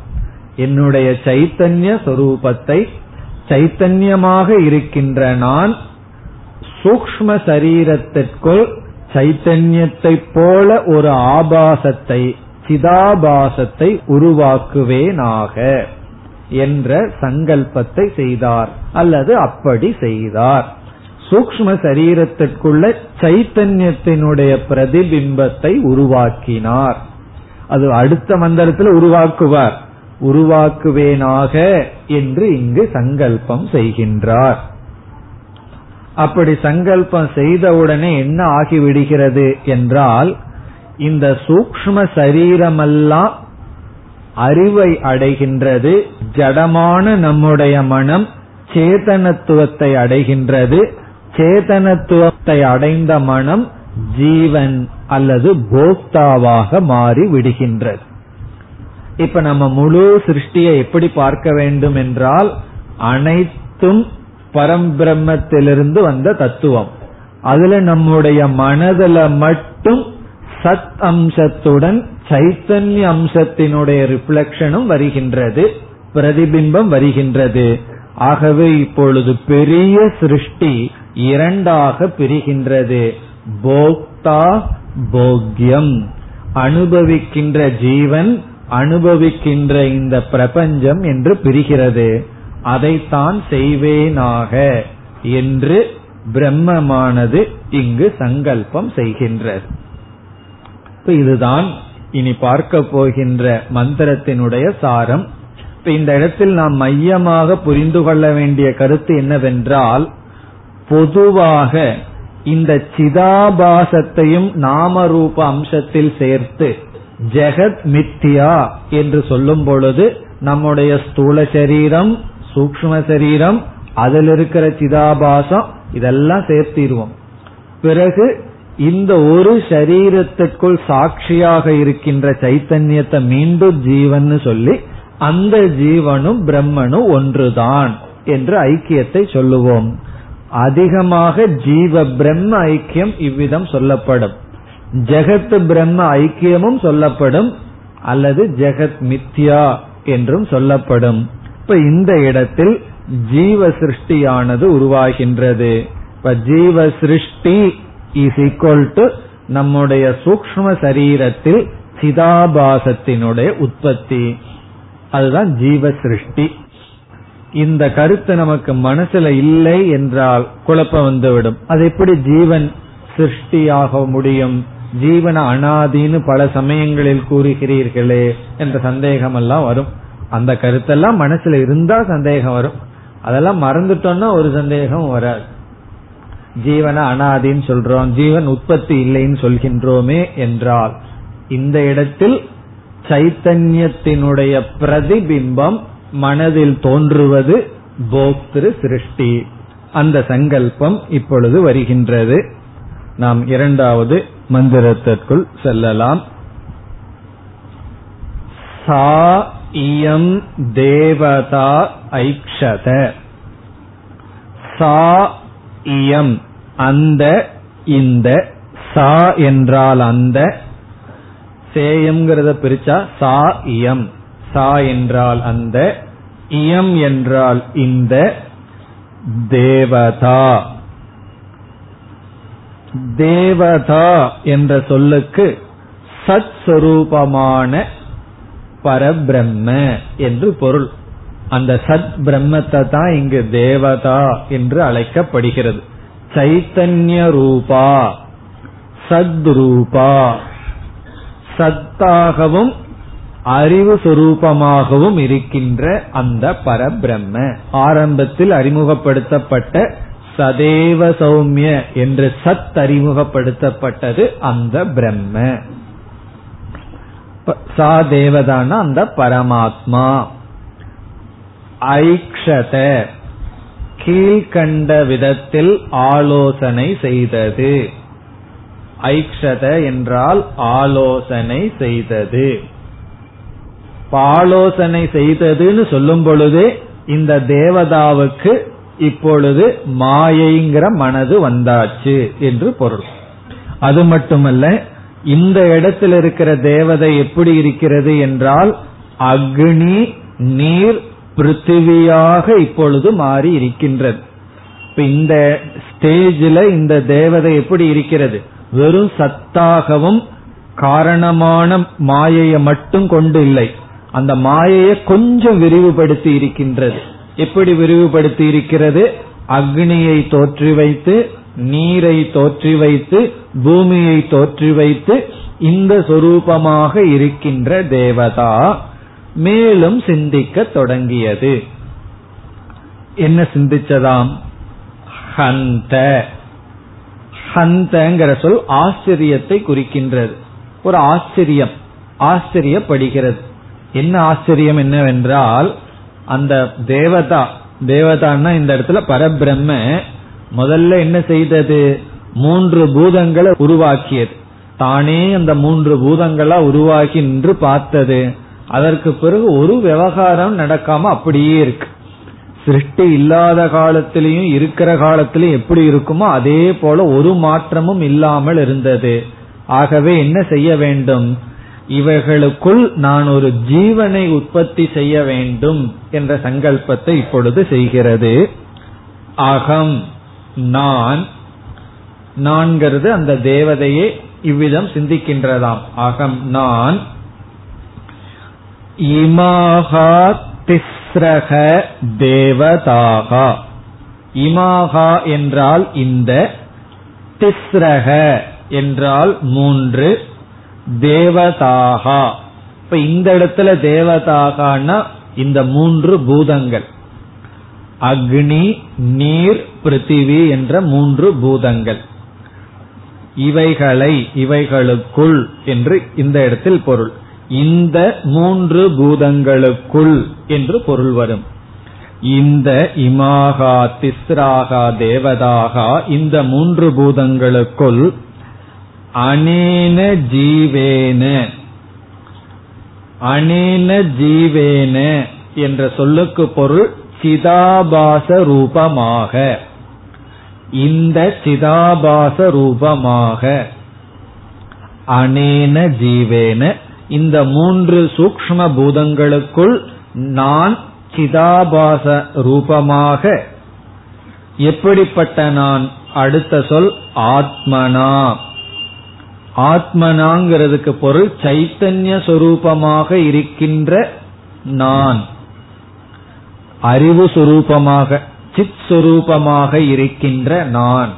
என்னுடைய சைத்தன்ய சொரூபத்தை சைத்தன்யமாக இருக்கின்ற நான் சூக்ம சரீரத்திற்குள் சைத்தன்யத்தை போல ஒரு ஆபாசத்தை சிதாபாசத்தை உருவாக்குவேனாக என்ற சங்கல்பத்தை செய்தார். அல்லது அப்படி செய்தார். சூக்ம சரீரத்திற்குள்ள சைத்தன்யத்தினுடைய பிரதிபிம்பத்தை உருவாக்கினார். அது அடுத்த மந்திரத்தில் உருவாக்குவார். உருவாக்குவேனாக என்று இங்கு சங்கல்பம் செய்கின்றார். அப்படி சங்கல்பம் செய்தவுடனே என்ன ஆகிவிடுகிறது என்றால் இந்த சூக்ம சரீரமெல்லாம் அறிவை அடைகின்றது ஜடமான நம்முடைய மனம் சேதனத்துவத்தை அடைகின்றது சேதனத்துவத்தை அடைந்த மனம் ஜீவன் அல்லது போக்தாவாக மாறி விடுகின்றது. இப்ப நம்ம முழு சிருஷ்டியை எப்படி பார்க்க வேண்டும் என்றால் அனைத்தும் பரம்பிரம்மத்திலிருந்து வந்த தத்துவம். அதுல நம்முடைய மனதுல மட்டும் சத் அம்சத்துடன் சைத்தன்ய அம்சத்தினுடைய ரிஃப்ளக்ஷனும் வருகின்றது பிரதிபிம்பம் வருகின்றது. ஆகவே இப்பொழுது பெரிய சிருஷ்டி இரண்டாக பிரிகின்றது. போக்தா போக்யம். அனுபவிக்கின்ற ஜீவன் அனுபவிக்கின்ற இந்த பிரபஞ்சம் என்று பிரிகிறது. அதைத்தான் செய்வேனாக என்று பிரம்மமானது இங்கு சங்கல்பம் செய்கின்றது. இதுதான் இனி பார்க்க போகின்ற மந்திரத்தினுடைய சாரம். இப்ப இந்த இடத்தில் நாம் மையமாக புரிந்து கொள்ள வேண்டிய கருத்து என்னவென்றால் பொதுவாக இந்த சிதாபாசத்தையும் நாமரூப அம்சத்தில் சேர்த்து ஜெகத் மித்தியா என்று சொல்லும் பொழுது நம்முடைய ஸ்தூல சரீரம் சூக்ம சரீரம் அதில் இருக்கிற சிதாபாசம் இதெல்லாம் சேர்த்திடுவோம். பிறகு இந்த ஒரு சரீரத்திற்குள் சாட்சியாக இருக்கின்ற சைத்தன்யத்தை மீண்டும் ஜீவன் சொல்லி அந்த ஜீவனும் பிரம்மனும் ஒன்றுதான் என்று ஐக்கியத்தை சொல்லுவோம். அதிகமாக ஜீவ பிரம்ம ஐக்கியம் இவ்விதம் சொல்லப்படும். ஜெகத் பிரம்ம ஐக்கியமும் சொல்லப்படும் அல்லது ஜெகத் மித்யா என்றும் சொல்லப்படும். இப்ப இந்த இடத்தில் ஜீவ சிருஷ்டியானது உருவாகின்றது. இப்ப ஜீவ சிருஷ்டி இஸ் ஈக்வல் டு நம்முடைய சூக்ம சரீரத்தில் சிதாபாசத்தினுடைய உற்பத்தி. அதுதான் ஜீவ சிருஷ்டி இந்த கருத்து நமக்கு மனசுல இல்லை என்றால் குழப்பம் வந்துவிடும். அது எப்படி ஜீவன் சிருஷ்டியாக முடியும்? ஜீவன அனாதின்னு பல சமயங்களில் கூறுகிறீர்களே என்ற சந்தேகம் எல்லாம் வரும். அந்த கருத்தெல்லாம் மனசுல இருந்தா சந்தேகம் வரும். அதெல்லாம் மறந்துட்டோம்னா ஒரு சந்தேகம் வராது. ஜீவன அனாதின்னு சொல்றோம். ஜீவன் உற்பத்தி இல்லைன்னு சொல்கின்றோமே என்றால் இந்த இடத்தில் சைத்தன்யத்தினுடைய பிரதிபிம்பம் மனதில் தோன்றுவது போக்திரு சிருஷ்டி. அந்த சங்கல்பம் இப்பொழுது வருகின்றது. நாம் இரண்டாவது மந்திரத்திற்குள் செல்லலாம். சா இயம் தேவதா ஐக்ஷத சா இயம் அந்த இந்த சா என்றால் அந்த। சேயம்ங்கிறத பிரிச்சா சா இயம் சா என்றால் அந்த இயம் என்றால் இந்த தேவதா। தேவதா என்ற சொல்லுக்கு சத் சொரூபமான பரபிரம்ம என்று பொருள். அந்த சத் பிரம்மத்தை தான் இங்கு தேவதா என்று அழைக்கப்படுகிறது. சைத்தன்ய ரூபா சத்ரூபா. சத்தாகவும் அறிவு சுரூபமாகவும் இருக்கின்ற அந்த பரபிரம்ம. ஆரம்பத்தில் அறிமுகப்படுத்தப்பட்ட சதேவ சௌமிய என்று சத் அறிமுகப்படுத்தப்பட்டது அந்த பிரம்ம. சா தேவதான? அந்த பரமாத்மா. ஐக்ஷத. கீழ்கண்ட விதத்தில் ஆலோசனை செய்தது. ஐக்ஷத என்றால் ஆலோசனை செய்தது. ஆலோசனை செய்ததுன்னு சொல்லும் பொழுதே இந்த தேவதாவுக்கு இப்பொழுது மாயைங்கிற மனது வந்தாச்சு என்று பொருள். அது மட்டுமல்ல இந்த இடத்தில் இருக்கிற தேவதை எப்படி இருக்கிறது என்றால் அக்னி நீர் பிருத்திவியாக இப்பொழுது மாறி இருக்கின்றது. இப்ப இந்த ஸ்டேஜில் இந்த தேவதை எப்படி இருக்கிறது? வெறும் சத்தாகவும் காரணமான மாயையை மட்டும் கொண்டு இல்லை. அந்த மாயையை கொஞ்சம் விரிவுபடுத்தி இருக்கின்றது. எப்படி விரிவுபடுத்தி இருக்கிறது? அக்னியை தோற்றி வைத்து நீரை தோற்றி வைத்து பூமியை தோற்றி வைத்து இந்த சொரூபமாக இருக்கின்ற தேவதா மேலும் சிந்திக்க தொடங்கியது. என்ன சிந்திச்சதாம்? ஹந்த. ஹந்தங்கிற சொல் ஆச்சரியத்தை குறிக்கின்றது. ஒரு ஆச்சரியம் ஆச்சரியப்படுகிறது. என்ன ஆச்சரியம் என்னவென்றால் அந்த தேவதா தேவதான்னா இந்த இடத்துல பரபிரம்ம முதல்ல என்ன செய்தது? மூன்று பூதங்களை உருவாக்கியது. தானே அந்த மூன்று பூதங்களா உருவாக்கி நின்று பார்த்தது. அதற்கு பிறகு ஒரு விவகாரம் நடக்காம அப்படியே இருக்கு. சிருஷ்டி இல்லாத காலத்திலையும் இருக்கிற காலத்திலையும் எப்படி இருக்குமோ அதே போல ஒரு மாற்றமும் இல்லாமல் இருந்தது. ஆகவே என்ன செய்ய வேண்டும்? இவைகளுக்குள் நான் ஒரு ஜீவனை உற்பத்தி செய்ய வேண்டும் என்ற சங்கல்பத்தை இப்பொழுது செய்கிறது. அகம். நான் நான்கிறது அந்த தேவதையே இவ்விதம் சிந்திக்கின்றதாம். அகம் நான் இமாகா திஸ்ரக தேவதாகா. இமாகா என்றால் இந்த திஸ்ரக என்றால் மூன்று தேவதாகா. இப்ப இந்த இடத்துல தேவதாகான்னா இந்த மூன்று பூதங்கள். அக்னி நீர் பிருத்திவி என்ற மூன்று பூதங்கள். இவைகளை இவைகளுக்குள் என்று இந்த இடத்தில் பொருள். இந்த மூன்று பூதங்களுக்குள் என்று பொருள் வரும். இந்த இமாகா திஸ்ராகா தேவதாகா இந்த மூன்று பூதங்களுக்குள் அனேன ஜீவேன அனேன ஜீவேன என்ற சொல்லுக்கு பொருள் சிதாபாச ரூபமாக. இந்த சிதாபாச ரூபமாக அனேன ஜீவேன இந்த மூன்று சூக்ம பூதங்களுக்குள் நான் சிதாபாச ரூபமாக எப்படிப்பட்ட நான்? அடுத்த சொல் ஆத்மனா. ஆத்மனாங்கிறதுக்கு பொருள் சைத்தன்ய சொரூபமாக இருக்கின்ற நான். அறிவு சுரூபமாக. சித் சுரூபமாக இருக்கின்ற நான்.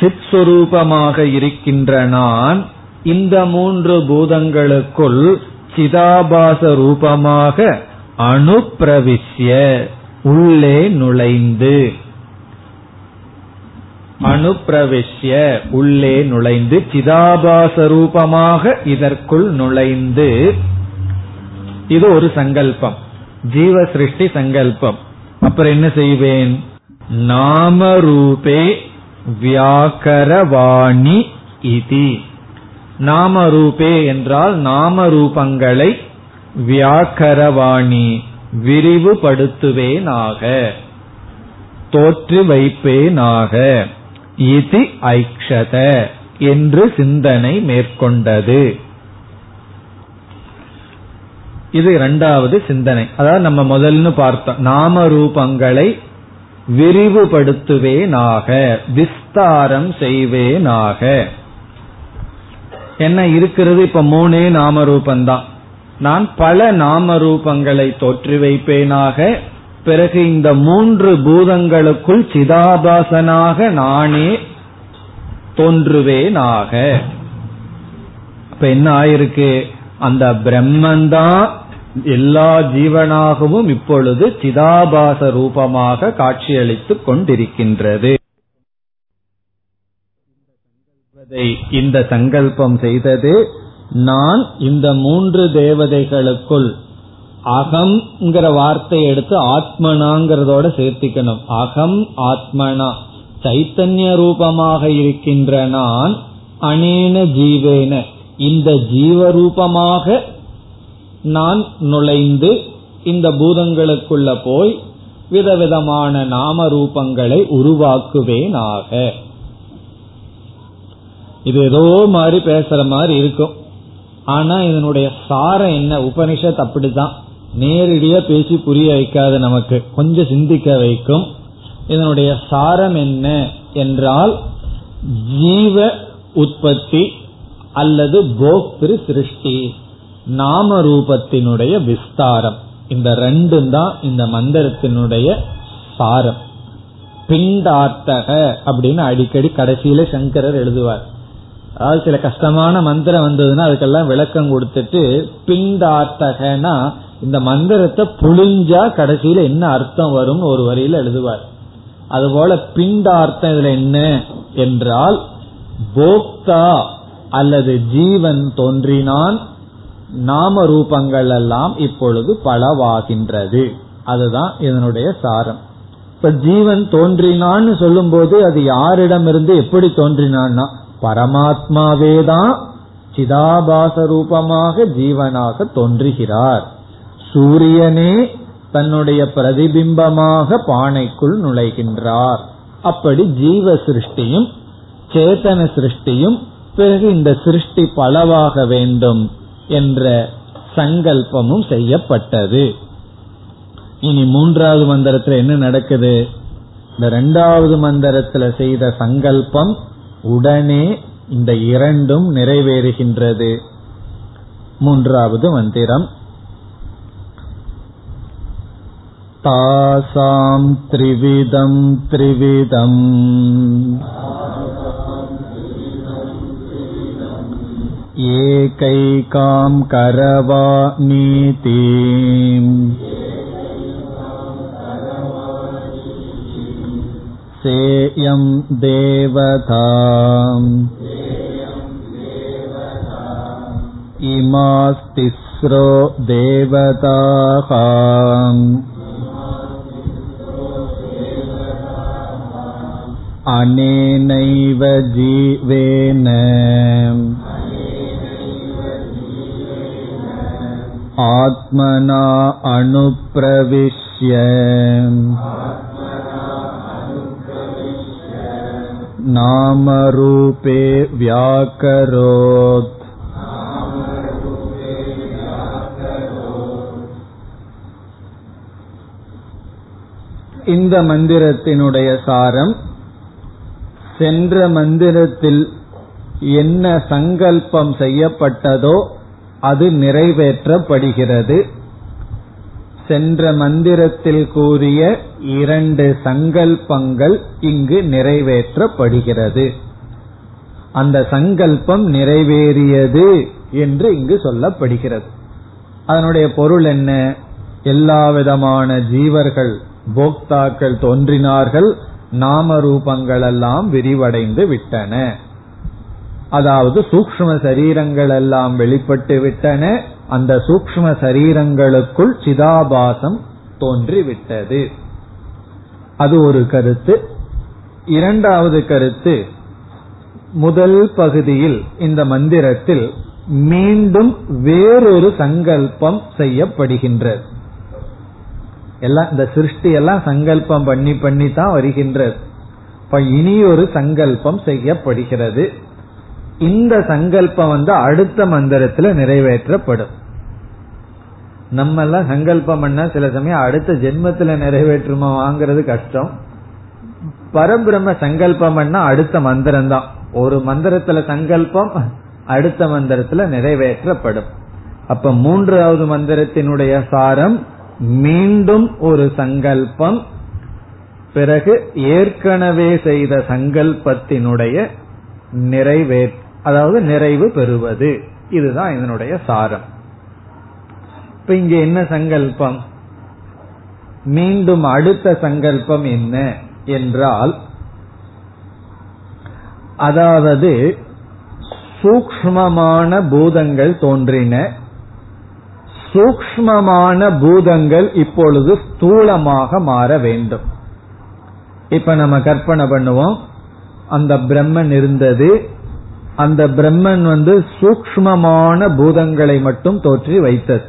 சித் சுரூபமாக இருக்கின்ற நான் இந்த மூன்று பூதங்களுக்குள் சிதாபாச ரூபமாக அணுப்பிரவிஷ்ய உள்ளே நுழைந்து. அணுப்பிரவிஷ்ய உள்ளே நுழைந்து சிதாபாச ரூபமாக இதற்குள் நுழைந்து. இது ஒரு சங்கல்பம். ஜீவ சிருஷ்டி சங்கல்பம். அப்புறம் என்ன செய்வேன்? நாமரூபே வியாக்கரவாணி இதி. நாமரூபே என்றால் நாம ரூபங்களை வியாக்கரவாணி விரிவுபடுத்துவேனாக தோற்று வைப்பேனாக இது ஐக்ஷத என்று சிந்தனை மேற்கொண்டது. இது இரண்டாவது சிந்தனை. அதாவது நம்ம முதல்னு பார்த்தோம். நாம ரூபங்களை விரிவுபடுத்துவேனாக விஸ்தாரம் செய்வேனாக என்ன இருக்கிறது? இப்ப மூணே நாம ரூபந்தான் நான் பல நாம ரூபங்களை தோற்றி வைப்பேனாக பிறகு இந்த மூன்று பூதங்களுக்குள் சிதாபாசனாக நானே தோன்றுவேனாக இப்ப என்ன ஆயிருக்கு? அந்த பிரம்மந்தான் எல்லா ஜீவனாகவும் இப்பொழுது சிதாபாச ரூபமாக காட்சியளித்துக் கொண்டிருக்கின்றது. இந்த சங்கல்பம் செய்தது நான் இந்த மூன்று தேவதைகளுக்குள் அகம்ங்கிற வார்த்தை எடுத்து ஆத்மனாங்கிறதோட சேர்த்திக்கணும். அகம் ஆத்மனா. சைத்தன்ய ரூபமாக இருக்கின்ற நான் அனேன ஜீவேன. இந்த ஜீவரூபமாக நான் நுழைந்து இந்த பூதங்களுக்குள்ள போய் விதவிதமான நாம ரூபங்களை உருவாக்குவேனாக. இது ஏதோ மாதிரி பேசுற மாதிரி இருக்கும். ஆனா இதனுடைய சாரம் என்ன? உபனிஷத் அப்படிதான் நேரடியா பேசி புரிய வைக்காது நமக்கு. கொஞ்சம் சிந்திக்க வைக்கும். இதனுடைய சாரம் என்ன என்றால் ஜீவ உற்பத்தி அல்லது போக்திரு சிருஷ்டி. நாம ரூபத்தினுடைய விஸ்தாரம். இந்த ரெண்டும் தான் இந்த மந்திரத்தினுடைய சாரம். பிண்டார்த்தக அப்படின்னு அடிக்கடி கடைசியில சங்கரர் எழுதுவார். அதாவது சில கஷ்டமான மந்திரம் வந்ததுன்னா அதுக்கெல்லாம் விளக்கம் கொடுத்துட்டு பிண்டார்த்தகனா இந்த மந்திரத்தை புழிஞ்சா கடைசியில என்ன அர்த்தம் வரும்னு ஒரு வரியில எழுதுவார். அதுபோல பிண்டார்த்தம் இதுல என்ன என்றால் போக்தா அல்லது ஜீவன் தோன்றினான் நாம ரூபங்கள் எல்லாம் இப்பொழுது பலவாகின்றது. அதுதான் இதனுடைய சாரம். இப்ப ஜீவன் தோன்றினான்னு சொல்லும் போது அது யாரிடமிருந்து எப்படி தோன்றினான்னா பரமாத்மாவேதான் சிதாபாச ரூபமாக ஜீவனாக தோன்றுகிறார். சூரியனே தன்னுடைய பிரதிபிம்பமாக பானைக்குள் நுழைகின்றார். அப்படி ஜீவ சிருஷ்டியும் சேத்தன சிருஷ்டியும் பிறகு இந்த சிருஷ்டி பலவாக வேண்டும். என்ற சங்கல்பமும் செய்யப்பட்டது இனி மூன்றாவது மந்திரத்தில் என்ன நடக்குது இந்த இரண்டாவது மந்திரத்தில் செய்த சங்கல்பம் உடனே இந்த இரண்டும் நிறைவேறுகின்றது மூன்றாவது மந்திரம் तासां त्रिविधं त्रिविधम् एकैकां करवानीति सेयं देवता इमास्तिस्रो देवताः अनेनैव जीवेन आत्मना अनुप्रविश्य नामरूपे व्याकरोत् இந்த மந்திரத்தினுடைய சாரம் சென்ற மந்திரத்தில் என்ன சங்கல்பம் செய்யப்பட்டதோ அது நிறைவேற்றப்படுகிறது. சென்ற மந்திரத்தில் கூறிய இரண்டு சங்கல்பங்கள் இங்கு நிறைவேற்றப்படுகிறது. அந்த சங்கல்பம் நிறைவேறியது என்று இங்கு சொல்லப்படுகிறது. அதனுடைய பொருள் என்ன? எல்லா விதமான ஜீவர்கள் போக்தாக்கள் தோன்றினார்கள் நாம ரூபங்கள் எல்லாம் விரிவடைந்து விட்டன. அதாவது சூக்ம சரீரங்கள் எல்லாம் வெளிப்பட்டு விட்டன அந்த சூக்ம சரீரங்களுக்குள் சிதாபாசம் தோன்றிவிட்டது. அது ஒரு கருத்து. இரண்டாவது கருத்து முதல் பகுதியில் இந்த மந்திரத்தில் மீண்டும் வேறொரு சங்கல்பம் செய்யப்படுகின்றது. எல்லாம் இந்த சிருஷ்டி எல்லாம் சங்கல்பம் பண்ணி பண்ணி தான் வருகின்றது. இப்ப இனி ஒரு சங்கல்பம் செய்யப்படுகிறது. இந்த சங்கல்பம் வந்து அடுத்த மந்திரத்துல நிறைவேற்றப்படும். நம்ம எல்லாம் சங்கல்பம் பண்ண சில சமயம் அடுத்த ஜென்மத்துல நிறைவேற்றுமா வாங்குறது கஷ்டம். பரபிரம்ம சங்கல்பம் பண்ணா அடுத்த மந்திரம் தான் ஒரு மந்திரத்துல சங்கல்பம் அடுத்த மந்திரத்துல நிறைவேற்றப்படும். அப்ப மூன்றாவது மந்திரத்தினுடைய சாரம் மீண்டும் ஒரு சங்கல்பம் பிறகு ஏற்கனவே செய்த சங்கல்பத்தினுடைய நிறைவேற்ற அதாவது நிறைவு பெறுவது. இதுதான் இதனுடைய சாரம். இப்ப இங்க என்ன சங்கல்பம்? மீண்டும் அடுத்த சங்கல்பம் என்ன என்றால் அதாவது சூக்மமான பூதங்கள் தோன்றின. சூக்மமான பூதங்கள் இப்பொழுது ஸ்தூலமாக மாற வேண்டும். இப்ப நம்ம கற்பனை பண்ணுவோம். அந்த பிரம்மன் இருந்தது. அந்த பிரம்மன் வந்து சூக்மமான பூதங்களை மட்டும் தோற்றி வைத்தது.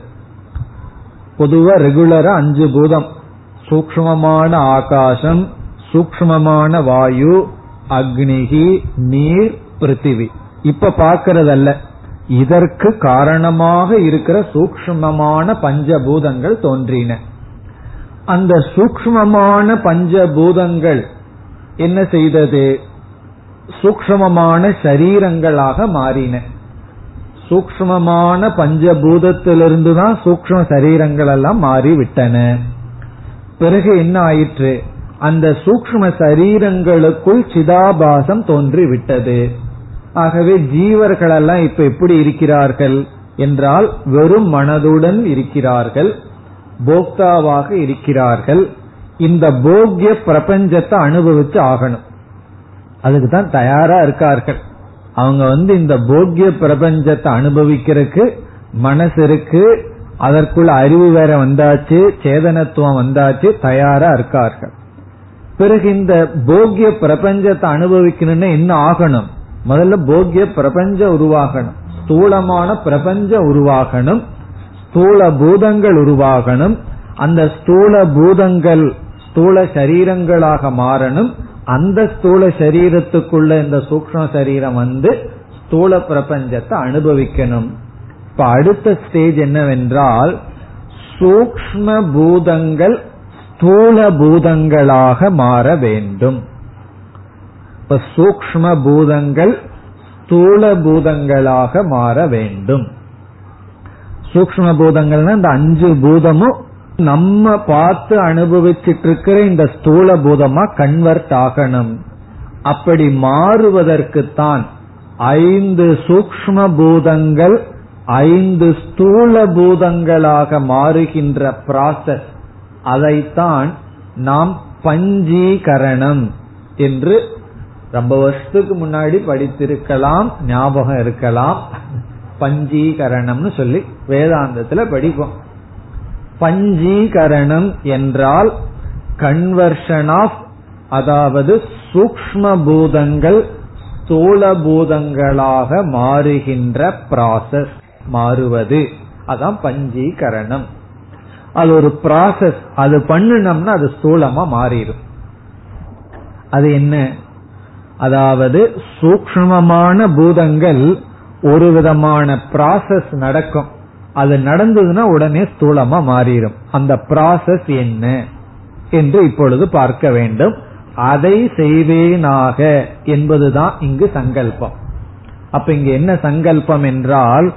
பொதுவா ரெகுலரா அஞ்சு பூதம். சூக்மமான ஆகாசம் சூக்மமான வாயு அக்னிகி நீர் பிருத்திவி. இப்ப பாக்கிறதல்ல இதற்கு காரணமாக இருக்கிற சூக்மமான பஞ்சபூதங்கள் தோன்றின. அந்த சூக்மமான பஞ்சபூதங்கள் என்ன செய்தது? சூக்மமான சரீரங்களாக மாறின. சூக்மமான பஞ்சபூதத்திலிருந்து தான் சூக்ம சரீரங்கள் எல்லாம் மாறிவிட்டன. பிறகு என்ன ஆயிற்று? அந்த சூக்ம சரீரங்களுக்குள் சிதாபாசம் தோன்றிவிட்டது. ஆகவே ஜீவர்கள் எல்லாம் இப்ப எப்படி இருக்கிறார்கள் என்றால் வெறும் மனதுடன் இருக்கிறார்கள் போக்தாவாக இருக்கிறார்கள். இந்த போக்கிய பிரபஞ்சத்தை அனுபவிச்சு ஆகணும். அதுக்கு தான் தயாரா இருக்கார்கள். அவங்க வந்து இந்த போக்கிய பிரபஞ்சத்தை அனுபவிக்கிறதுக்கு மனசு இருக்கு. அதற்குள்ள அறிவு வேற வந்தாச்சு சேதனத்துவம் வந்தாச்சு தயாரா இருக்கார்கள். பிறகு இந்த போக்கிய பிரபஞ்சத்தை அனுபவிக்கணும்னு என்ன ஆகணும்? முதல்ல போக்கிய பிரபஞ்சம் உருவாகணும். ஸ்தூலமான பிரபஞ்சம் உருவாகணும். ஸ்தூல பூதங்கள் உருவாகணும். அந்த ஸ்தூல பூதங்கள் ஸ்தூல சரீரங்களாக மாறணும். அந்த ஸ்தூல சரீரத்துக்குள்ள இந்த சூக்ம சரீரம் வந்து ஸ்தூல பிரபஞ்சத்தை அனுபவிக்கணும். இப்ப அடுத்த ஸ்டேஜ் என்னவென்றால் சூக்ம பூதங்கள் ஸ்தூல பூதங்களாக மாற வேண்டும். இப்ப சூக்ம பூதங்கள் ஸ்தூல பூதங்களாக மாற வேண்டும். சூக்ம பூதங்கள்னா இந்த அஞ்சு பூதமும் நம்ம பார்த்து அனுபவிச்சுட்டு இருக்கிற இந்த ஸ்தூல பூதமா கன்வெர்ட் ஆகணும். அப்படி மாறுவதற்குத்தான் ஐந்து சூக்ம பூதங்கள் ஐந்து ஸ்தூல பூதங்களாக மாறுகின்ற ப்ராசஸ் அதைத்தான் நாம் பஞ்சீகரணம் என்று ரொம்ப வருஷத்துக்கு முன்னாடி படித்திருக்கலாம் ஞாபகம் இருக்கலாம். பஞ்சீகரணம்னு சொல்லி வேதாந்தத்துல படிப்போம். பஞ்சீகரணம் என்றால் கன்வர்ஷன் ஆஃப் அதாவது சூக்ம பூதங்கள் ஸ்தூல பூதங்களாக மாறுகின்ற ப்ராசஸ் மாறுவது. அதான் பஞ்சீகரணம். அது ஒரு ப்ராசஸ் அது பண்ணுனோம்னா அது ஸ்தூலமா மாறிடும். அது என்ன? அதாவது சூக்மமான பூதங்கள் ஒரு விதமான ப்ராசஸ் நடக்கும். அது நடந்ததுன்னா உடனே ஸ்தூலமா மாறிடும் அந்த ப்ராசஸ் என்ன என்று இப்பொழுது பார்க்க வேண்டும். அதை செய்வேனாக என்பதுதான் இங்கு சங்கல்பம். அப்ப இங்க என்ன சங்கல்பம் என்றால்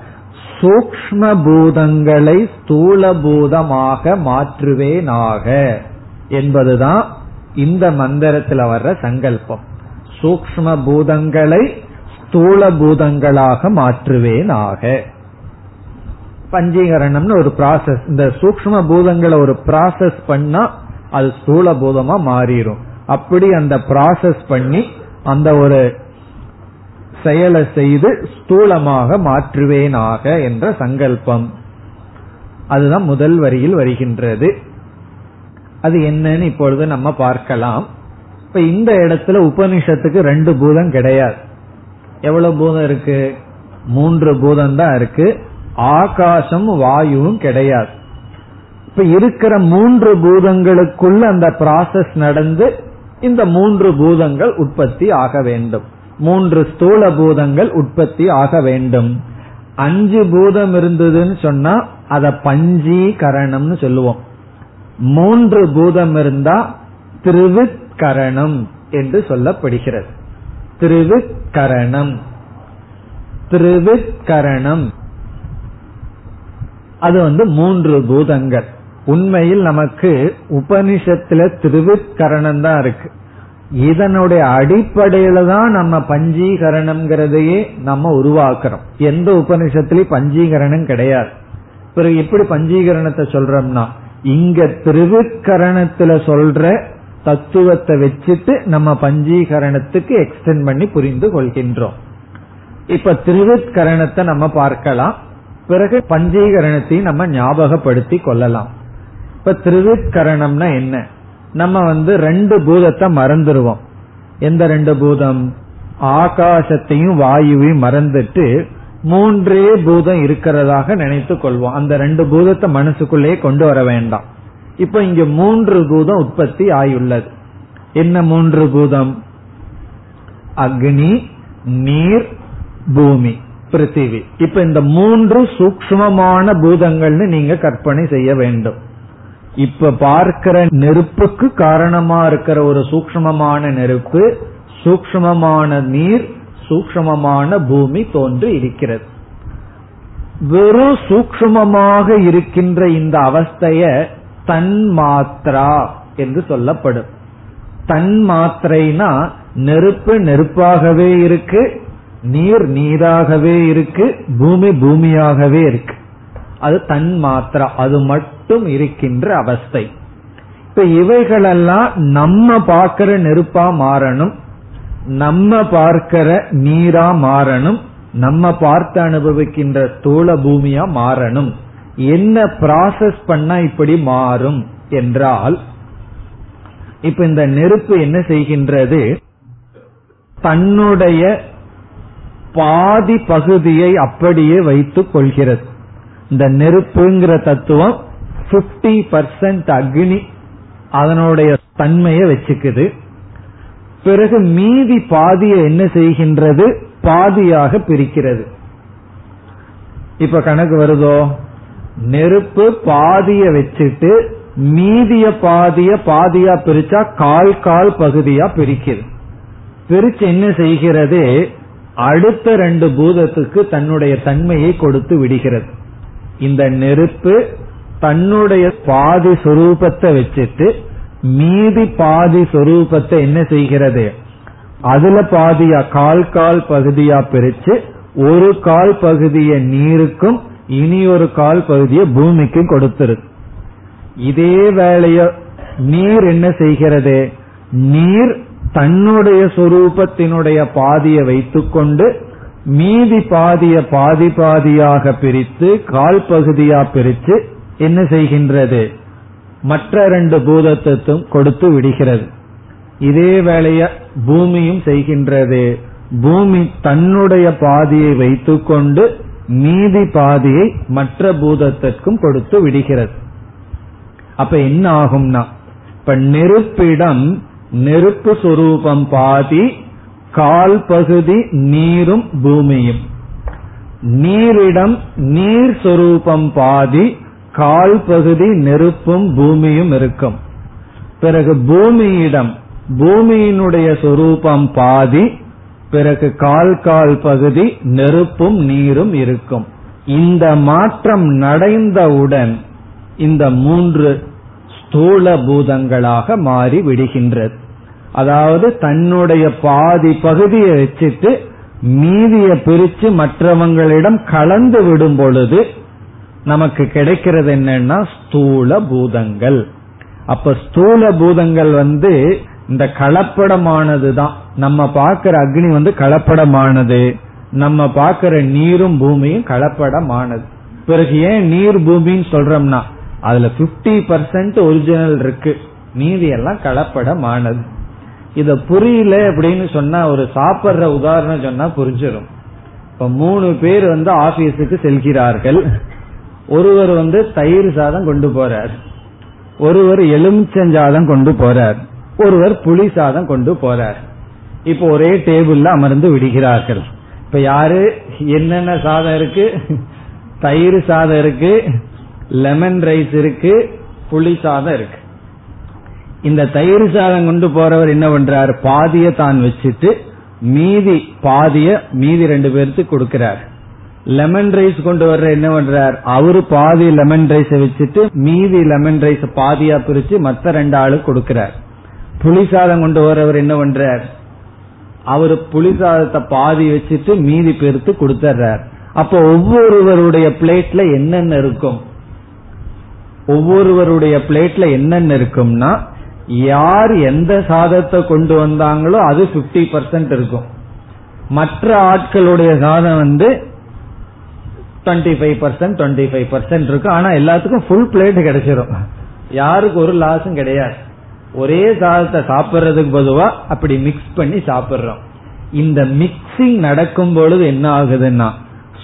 சூக்ம பூதங்களை ஸ்தூல பூதமாக மாற்றுவேனாக என்பதுதான் இந்த மந்திரத்தில் வர்ற சங்கல்பம். சூக்ம பூதங்களை ஸ்தூல பூதங்களாக மாற்றுவேனாக. பஞ்சீகரணம்னு ஒரு ப்ராசஸ் இந்த சூக்ம பூதங்களை ஒரு ப்ராசஸ் பண்ணா அது ஸ்தூல பூதமா மாறிடும் அப்படி அந்த ப்ராசஸ் பண்ணி அந்த ஒரு செயலை செய்து ஸ்தூலமாக மாற்றுவேனாக என்ற சங்கல்பம். அதுதான் முதல் வரியில் வருகின்றது. அது என்னன்னு இப்பொழுது நம்ம பார்க்கலாம். இப்ப இந்த இடத்துல உபனிஷத்துக்கு ரெண்டு பூதம் கிடையாது. எவ்வளவு பூதம் இருக்கு? மூன்று பூதம் தான் இருக்கு. ஆகாசம் வாயுவும் கிடையாது. இப்ப இருக்கிற மூன்று பூதங்களுக்குள்ள அந்த ப்ராசஸ் நடந்து இந்த மூன்று பூதங்கள் உற்பத்தி ஆக வேண்டும். மூன்று ஸ்தூல பூதங்கள் உற்பத்தி ஆக வேண்டும். அஞ்சு பூதம் இருந்ததுன்னு சொன்னா அத பஞ்சீகரணம்னு சொல்லுவோம். மூன்று பூதம் இருந்தா திருவிக்கரணம் என்று சொல்லப்படுகிறது. திருவிக்கரணம் திருவிக்கரணம் அது வந்து மூன்று பூதங்கள். உண்மையில் நமக்கு உபனிஷத்துல திருவிக்கரணம் தான் இருக்கு. இதனுடைய அடிப்படையில தான் நம்ம பஞ்சீகரணம்ங்கிறதையே நம்ம உருவாக்குறோம். எந்த உபனிஷத்துலயும் பஞ்சீகரணம் கிடையாது. பிறகு எப்படி பஞ்சீகரணத்தை சொல்றோம்னா இங்க திருவிக்கரணத்துல சொல்ற தத்துவத்தை வச்சுட்டு நம்ம பஞ்சீகரணத்துக்கு எக்ஸ்டென்ட் பண்ணி புரிந்து கொள்கின்றோம். இப்ப திருவிக்கரணத்தை நம்ம பார்க்கலாம். பிறகு பஞ்சீகரணத்தையும் நம்ம ஞாபகப்படுத்தி கொள்ளலாம். இப்ப திருவிக்கரணம்னா என்ன? நம்ம வந்து ரெண்டு பூதத்தை மறந்துடுவோம் எந்த ரெண்டு பூதம்? ஆகாசத்தையும் வாயுவையும் மறந்துட்டு மூன்றே பூதம் இருக்கிறதாக நினைத்து கொள்வோம். அந்த ரெண்டு பூதத்தை மனசுக்குள்ளேயே கொண்டு வர வேண்டாம். இப்ப இங்க மூன்று பூதம் உற்பத்தி ஆயுள்ளது. என்ன மூன்று பூதம்? அக்னி நீர் பூமி. பிருத்திவி இப்ப இந்த மூன்று சூக்மமான பூதங்கள்னு நீங்க கற்பனை செய்ய வேண்டும். இப்ப பார்க்கிற நெருப்புக்கு காரணமா இருக்கிற ஒரு சூக்மமான நெருப்பு சூக்மமான நீர் சூக்மமான பூமி தோன்றி இருக்கிறது. வெறும் சூக்மமாக இருக்கின்ற இந்த அவஸ்தைய தன் மாத்ரா என்று சொல்லப்படும். தன் மாத்திரைனா நெருப்பு நெருப்பாகவே இருக்கு நீர் நீராகவே இருக்கு பூமி பூமியாகவே இருக்கு. அது தன் மாத்திரா அது மட்டும் இருக்கின்ற அவஸ்தை. இப்ப இவைகளெல்லாம் நம்ம பார்க்கிற நெருப்பா மாறணும் நம்ம பார்க்கிற நீரா மாறணும் நம்ம பார்த்து அனுபவிக்கின்ற தோள பூமியா மாறணும். என்ன ப்ராசஸ் பண்ணா இப்படி மாறும் என்றால் இப்ப இந்த நெருப்பு என்ன செய்கின்றது? தன்னுடைய பாதி பகுதியை அப்படியே வைத்துக் கொள்கிறது. இந்த நெருப்புங்கிற தத்துவம் பிப்டி பர்சன்ட் அக்னி அதனுடைய தன்மையை வச்சுக்குது. பிறகு மீதி பாதியை என்ன செய்கின்றது? பாதியாக பிரிக்கிறது. இப்ப கணக்கு வருதோ? நெருப்பு பாதிய வச்சுட்டு மீதிய பாதிய பாதியா பிரிச்சா கால் கால் பகுதியா பிரிக்கிறது பிரிச்சு என்ன செய்கிறது? அடுத்த ரெண்டு பூதத்துக்கு தன்னுடைய தன்மையை கொடுத்து விடுகிறது. இந்த நெருப்பு தன்னுடைய பாதி சொரூபத்தை வச்சுட்டு மீதி பாதி சொரூபத்தை என்ன செய்கிறது? அதுல பாதியா கால் கால் பகுதியா பிரிச்சு ஒரு கால் பகுதியை நீருக்கும் இனி ஒரு கால் பகுதியை பூமிக்கும் கொடுத்துருது இதே வேலைய நீர் என்ன செய்கிறது? நீர் தன்னுடைய சொரூபத்தினுடைய பாதியை வைத்துக்கொண்டு மீதி பாதிய பாதி பாதியாக பிரித்து கால் பகுதியா பிரித்து என்ன செய்கின்றது? மற்ற ரெண்டு பூதத்துக்கும் கொடுத்து விடுகிறது. இதே வேளைய பூமியும் செய்கின்றது. பூமி தன்னுடைய பாதியை வைத்துக்கொண்டு மீதி பாதியை மற்ற பூதத்திற்கும் கொடுத்து விடுகிறது. அப்ப என்ன ஆகும்னா இப்ப நெருப்பிடம் நெருப்பு சுரூபம் பாதி கால் பகுதி நீரும் பூமியும். நீரிடம் நீர் சொரூபம் பாதி கால் பகுதி நெருப்பும் பூமியும் இருக்கும். பிறகு பூமியிடம் பூமியினுடைய சொரூபம் பாதி பிறகு கால் கால் பகுதி நெருப்பும் நீரும் இருக்கும். இந்த மாற்றம் நடைந்தவுடன் இந்த மூன்று ஸ்தூல பூதங்களாக மாறி விடுகின்றது. அதாவது தன்னுடைய பாதி பகுதியை வச்சுட்டு மீதிய பிரிச்சு மற்றவங்களிடம் கலந்து விடும் பொழுது நமக்கு கிடைக்கிறது என்னன்னா ஸ்தூல பூதங்கள். அப்ப ஸ்தூல பூதங்கள் வந்து இந்த கலப்படமானது தான். நம்ம பார்க்கிற அக்னி வந்து கலப்படமானது. நம்ம பார்க்கிற நீரும் பூமியும் கலப்படமானது. பிறகு ஏன் நீர் பூமின்னு சொல்றோம்னா அதுல பிப்டி பர்சன்ட் ஒரிஜினல் இருக்கு. மீதி எல்லாம் கலப்படமானது. இத புரியல அப்படின்னு சொன்னா ஒரு சாப்பிடுற உதாரணம் சொன்னா புரிஞ்சிடும் இப்ப மூணு பேர் வந்து ஆபீஸுக்கு செல்கிறார்கள். ஒருவர் வந்து தயிர் சாதம் கொண்டு போறார். ஒருவர் எலுமிச்சஞ்சாதம் கொண்டு போறார். ஒருவர் புளி சாதம் கொண்டு போறார். இப்ப ஒரே டேபிள்ல அமர்ந்து விடுகிறார்கள். இப்ப யாரு? என்னென்ன சாதம் இருக்கு? தயிர் சாதம் இருக்கு லெமன் ரைஸ் இருக்கு புளி சாதம் இருக்கு. இந்த தயிர் சாதம் கொண்டு போறவர் என்ன பண்றார்? பாதிய தான் வச்சுட்டு மீதி பாதிய மீதி ரெண்டு பேருக்கு கொடுக்கிறார். லெமன் ரைஸ் கொண்டு வர்ற என்ன பண்றார்? அவரு பாதி லெமன் ரைஸ் வச்சுட்டு மீதி லெமன் ரைஸ் பாதியா பிரிச்சு மத்த ரெண்டு ஆளு கொடுக்கிறார். புளி சாதம் கொண்டு வரவர் என்ன பண்றார்? அவரு புளி சாதத்தை பாதி வச்சுட்டு மீதி பெருத்து கொடுத்துறார் அப்போ ஒவ்வொருவருடைய பிளேட்ல என்னென்ன இருக்கும்? ஒவ்வொருவருடைய பிளேட்ல என்னென்ன இருக்கும்னா யார் எந்த சாதத்தை கொண்டு வந்தாங்களோ அது பிப்டி பர்சன்ட் இருக்கும். மற்ற ஆட்களுடைய சாதம் வந்து twenty five percent twenty five percent இருக்கும். ஆனா எல்லாத்துக்கும் ஃபுல் பிளேட் கிடைச்சிடும் யாருக்கு ஒரு லாஸும் கிடையாது. ஒரே சாதத்தை சாப்பிட்றதுக்கு பொதுவா அப்படி மிக்ஸ் பண்ணி சாப்பிடுறோம். இந்த மிக்சிங் நடக்கும் பொழுது என்ன ஆகுதுன்னா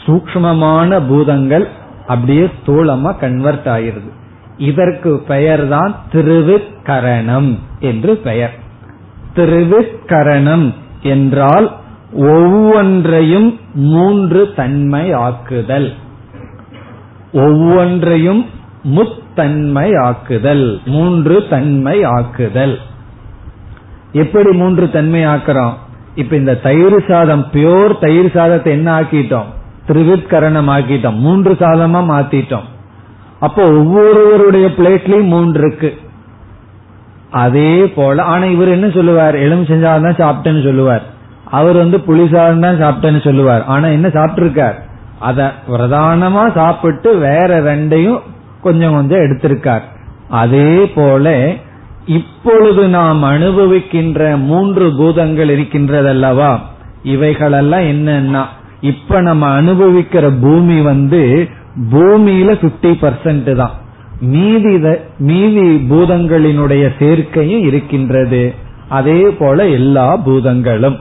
சூக்மமான பூதங்கள் அப்படியே ஸ்தூலமா கன்வெர்ட் ஆயிருது இதற்கு பெயர்தான் திருவிக்கரணம் என்று பெயர். திருவிக்கரணம் என்றால் ஒவ்வொன்றையும் மூன்று தன்மை ஆக்குதல். ஒவ்வொன்றையும் முத்தன்மை ஆக்குதல். மூன்று தன்மை ஆக்குதல். எப்படி மூன்று தன்மை ஆக்குறோம்? இப்ப இந்த தயிர் சாதம் பியோர் தயிர் சாதத்தை என்ன ஆக்கிட்டோம்? திருவிற்கரணம் ஆக்கிட்டோம். மூன்று சாதமா மாத்திட்டோம். அப்போ ஒவ்வொருவருடைய பிளேட்லயும் மூன்று இருக்கு. அதே போல ஆனா இவர் என்ன சொல்லுவார்? எலும்பு செஞ்சாதான் சாப்பிட்டேன்னு சொல்லுவார். அவர் வந்து புளிசாதம் தான் சாப்பிட்டேன்னு சொல்லுவார். ஆனா என்ன சாப்பிட்டிருக்கார்? அத பிரதானமா சாப்பிட்டு வேற ரெண்டையும் கொஞ்சம் கொஞ்சம் எடுத்திருக்கார். அதே போல இப்பொழுது நாம் அனுபவிக்கின்ற மூன்று பூதங்கள் இருக்கின்றதல்லவா? இவைகளெல்லாம் என்னன்னா இப்ப நம்ம அனுபவிக்கிற பூமி வந்து பூமியில பிப்டி பர்சன்ட் தான். மீதி மீதி பூதங்களினுடைய சேர்க்கையும் இருக்கின்றது. அதே போல எல்லா பூதங்களும்.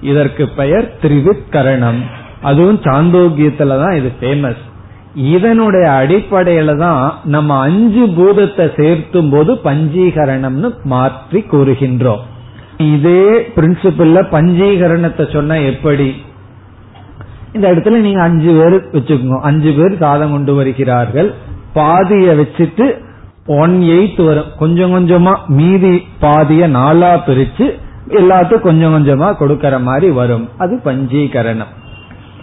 இதற்கு பெயர் திரிவிக்கரணம். அதுவும் சாந்தோக்கியத்துல தான் இது ஃபேமஸ் இதனுடைய அடிப்படையில தான் நம்ம அஞ்சு பூதத்தை சேர்த்தும் போது பஞ்சீகரணம்னு மாற்றி கூறுகின்றோம். இதே பிரின்சிபல்ல பஞ்சீகரணத்தை சொன்ன எப்படி? இந்த இடத்துல நீங்க அஞ்சு பேர் வச்சுக்கோங்க. அஞ்சு பேர் சாதம் கொண்டு வருகிறார்கள். பாதிய வச்சுட்டு ஒன் எயிட் வரும் கொஞ்சம் கொஞ்சமா மீதி பாதிய நாலா பிரிச்சு எல்லாத்துக்கும் கொஞ்சம் கொஞ்சமா கொடுக்கற மாதிரி வரும். அது பஞ்சீகரணம்.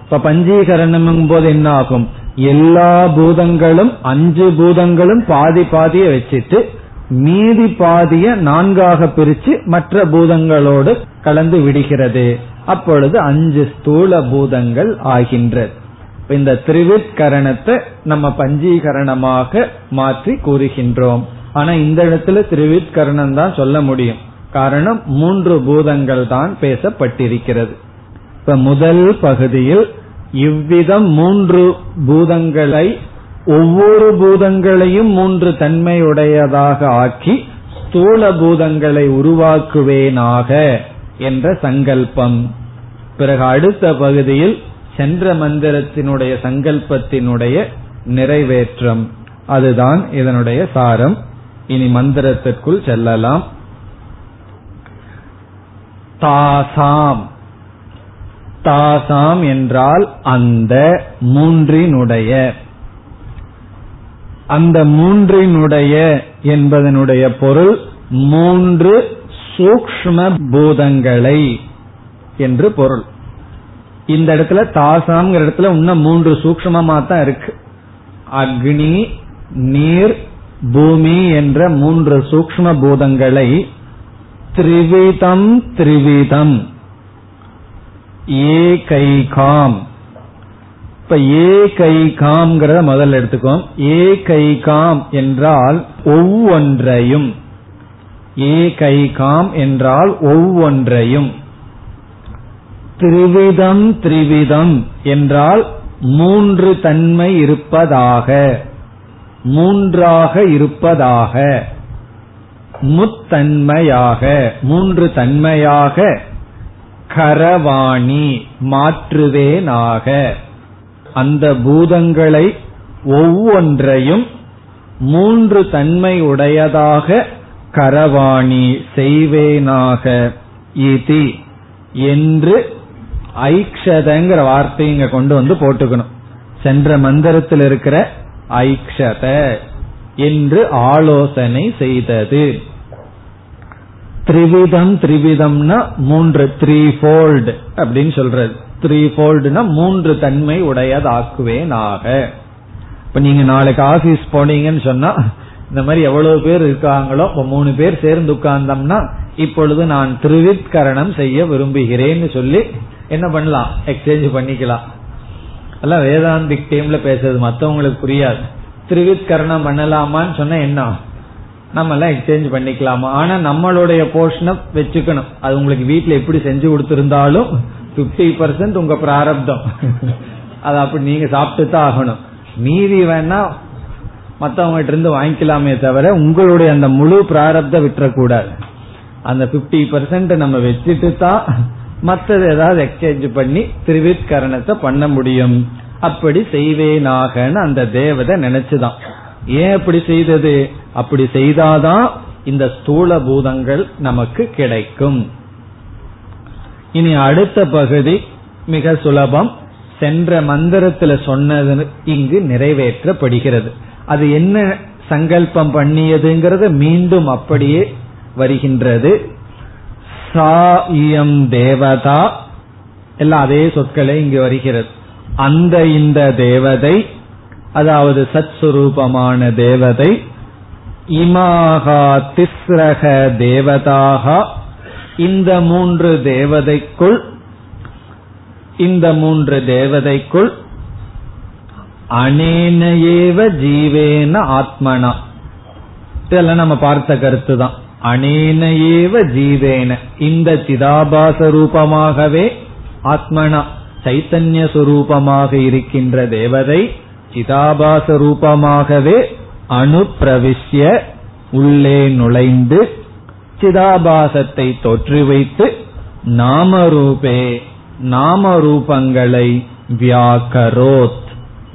இப்ப பஞ்சீகரணம் போது என்ன ஆகும்? எல்லா பூதங்களும் அஞ்சு பூதங்களும் பாதி பாதிய வச்சுட்டு மீதி பாதிய நான்காக பிரிச்சு மற்ற பூதங்களோடு கலந்து விடுகிறது. அப்பொழுது அஞ்சு ஸ்தூல பூதங்கள் ஆகின்றது இந்த திரிவிற்கரணத்தை நம்ம பஞ்சீகரணமாக மாற்றி கூறுகின்றோம். ஆனா இந்த இடத்துல திரிவிற்கரணம் தான் சொல்ல முடியும். காரணம் மூன்று பூதங்கள் தான் பேசப்பட்டிருக்கிறது. இப்ப முதல் பகுதியில் இவ்விதம் மூன்று பூதங்களை ஒவ்வொரு பூதங்களையும் மூன்று தன்மையுடையதாக ஆக்கி ஸ்தூல பூதங்களை உருவாக்குவேனாக. என்ற சங்கல்பம். பிறகு அடுத்த பகுதியில் சென்ற மந்திரத்தினுடைய சங்கல்பத்தினுடைய நிறைவேற்றம். அதுதான் இதனுடைய சாரம். இனி மந்திரத்திற்குள் செல்லலாம். தாசாம். தாசாம் என்றால் அந்த மூன்றினுடைய. அந்த மூன்றினுடைய என்பதனுடைய பொருள் மூன்று சூக்ம பூதங்களை என்று பொருள். இந்த இடத்துல தாசாம்ங்கிற இடத்துல இன்னும் மூன்று சூக்மமா தான் இருக்கு. அக்னி நீர் பூமி என்ற மூன்று சூக்ம பூதங்களை திரிவிதம் திரிவிதம். ஏகைகாம். இப்ப ஏகைகாம்ங்கிறத முதல்ல எடுத்துக்கோம். ஏகைகாம் என்றால் ஒவ்வொன்றையும் ஏகைகாம் என்றால் ஒவ்வொன்றையும். திரிவிதம் திரிவிதம் என்றால் மூன்று தன்மை இருப்பதாக மூன்றாக இருப்பதாக முத்தன்மையாக மூன்று தன்மையாக கரவாணி மாற்றுவேனாக. அந்த பூதங்களை ஒவ்வொன்றையும் மூன்று தன்மை உடையதாக கரவாணி செய்வேனாக இதி என்று ஐக்ஷதங்கிற வார்த்தை இங்க கொண்டு வந்து போட்டுக்கணும். சென்ற மந்திரத்தில் இருக்கிற ஐக்ஷத என்று ஆலோசனை செய்தது. த்ரிவிதம் த்ரிவிதம்னா மூன்று த்ரீ ஃபோல்டு அப்படின்னு சொல்றது. த்ரீ ஃபோல்டுனா மூன்று தன்மை உடையதாக்குவேனாக. இப்ப நீங்க நாளைக்கு ஆபீஸ் போனீங்கன்னு சொன்னா இந்த மாதிரி எவ்வளவு பேர் இருக்காங்களோ இப்ப மூணு பேர் சேர்ந்து உட்கார்ந்தோம்னா இப்பொழுது நான் திருவித்கரணம் செய்ய விரும்புகிறேன்னு சொல்லி என்ன பண்ணலாம்? எக்ஸ்சேஞ்ச் பண்ணிக்கலாம். எல்லாம் வேதாந்திக் டைம்ல பேசுறது மத்தவங்களுக்கு புரியாது. திருவித்கரணம் பண்ணலாமான்னு சொன்னா என்ன? நம்ம எல்லாம் எக்ஸ்சேஞ்ச் பண்ணிக்கலாமா? ஆனா நம்மளுடைய போர்ஷனை வச்சுக்கணும். அது உங்களுக்கு வீட்டுல எப்படி செஞ்சு கொடுத்திருந்தாலும் பிப்டி பர்சன்ட் உங்க பிராரப்தம். அது அப்படி நீங்க சாப்பிட்டு தான் ஆகணும். மீதி வேணா மத்தவங்க இருந்து வாங்கிக்கலாமே தவிர உங்களுடைய அந்த முழு பிராரப்த விட்டுறக்கூடாது. அந்த பிப்டி பர்சன்ட் நம்ம வச்சுட்டு தான் மற்றது ஏதாவது எக்ஸ்சேஞ்ச் பண்ணி திருவித்கரணத்தை பண்ண முடியும். அப்படி செய்வேனாகனு அந்த தேவதை நினைச்சுதான். ஏன் அப்படி செய்தது? அப்படி செய்தாதான் இந்த ஸ்தூல பூதங்கள் நமக்கு கிடைக்கும். இனி அடுத்த பகுதி மிக சுலபம். சென்ற மந்திரத்துல சொன்னது இங்கு நிறைவேற்றப்படுகிறது. அது என்ன சங்கல்பம் பண்ணியதுங்கிறது மீண்டும் அப்படியே வருகின்றது. சாயம் தேவதா. எல்லாம் அதே சொற்களே இங்கு வருகிறது. அந்த இந்த தேவதை அதாவது சத் சுரூபமான தேவதை இமாகா திஸ்ரக தேவதாக. இந்த மூன்று தேவதைக்குள் இந்த மூன்று தேவதைக்குள் அனேனையேவ ஜீவேன ஆத்மனா. இதெல்லாம் நம்ம பார்த்த கருத்து தான் அனேனையேவ ஜீவேன. இந்த சிதாபாச ரூபமாகவே ஆத்மனா சைத்தன்ய சுரூபமாக இருக்கின்ற தேவதை சிதாபாச ரூபமாகவே அனுப்பிரவிஷ்ய உள்ளே நுழைந்து சிதாபாசத்தை தொற்று வைத்து நாமரூபே நாமரூபங்களை வியாக்கரோத்.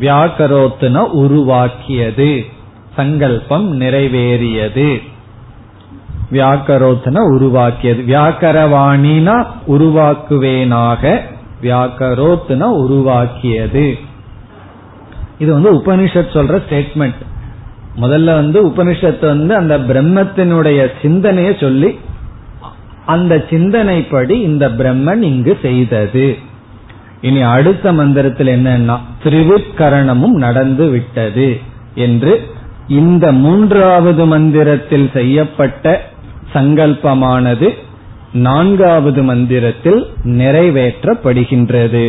வியாக்கரோத்னா உருவாக்கியது. சங்கல்பம் நிறைவேறியது. வியாக்கரோத்னா உருவாக்கியது. வியாக்கரவாணினா உருவாக்குவேனாக வியாக்கரோத்னா உருவாக்கியது. இது வந்து உபனிஷத் சொல்ற ஸ்டேட்மெண்ட் முதல்ல வந்து உபனிஷத்து வந்து அந்த பிரம்மத்தினுடைய சிந்தனையை சொல்லி அந்த சிந்தனைப்படி இந்த பிரம்மன் இங்கு செய்தது. இனி அடுத்த மந்திரத்தில் என்னன்னா திரிவிற்கரணமும் நடந்து விட்டது என்று இந்த மூன்றாவது மந்திரத்தில் செய்யப்பட்ட சங்கல்பமானது நான்காவது மந்திரத்தில் நிறைவேற்றப்படுகின்றது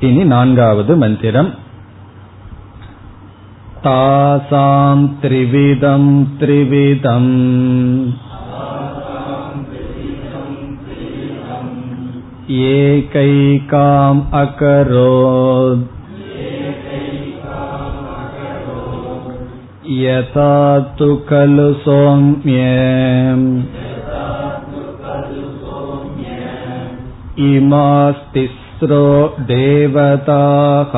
இனி நான்காவது மந்திரம் तासां त्रिविधं त्रिविधम् एकैकाम् अकरोत् यथा तु खलु सौम्य इमास्तिस्रो देवताः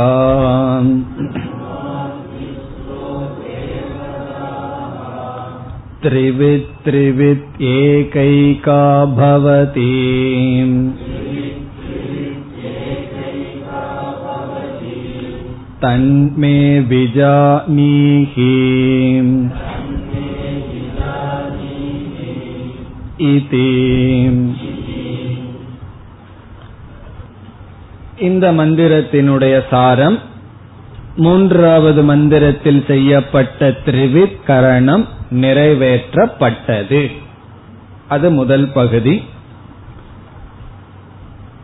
त्रिवित् त्रिवित् एकैका भवति तन्मे विजानीहि इति இந்த மந்திரத்தினுடைய சாரம் மூன்றாவது மந்திரத்தில் செய்யப்பட்ட திரிவித் கரணம் நிறைவேற்றப்பட்டது அது முதல் பகுதி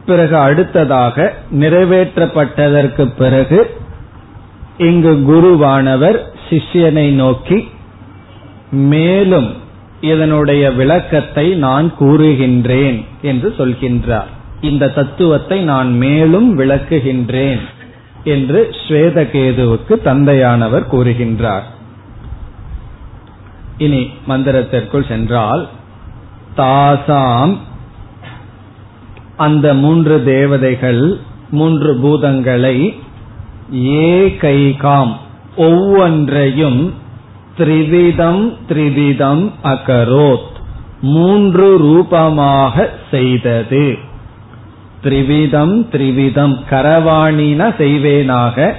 பிறகு அடுத்ததாக நிறைவேற்றப்பட்டதற்கு பிறகு இங்கு குருவானவர் சிஷ்யனை நோக்கி மேலும் இதனுடைய விளக்கத்தை நான் கூறுகின்றேன் என்று சொல்கின்றார். இந்த தத்துவத்தை நான் மேலும் விளக்குகின்றேன் என்று ஸ்வேதகேதுவுக்கு தந்தையானவர் கூறுகின்றார். இனி மந்திரத்திற்குள் சென்றால் தாசாம் அந்த மூன்று தேவதைகள் மூன்று பூதங்களை ஏகைகாம். ஒவ்வொன்றையும் த்ரிவிதம் த்ரிவிதம் அகரோத். மூன்று ரூபமாக செய்தது. த்ரிவிதம் த்ரிவிதம் கரவாணின செய்வேனாக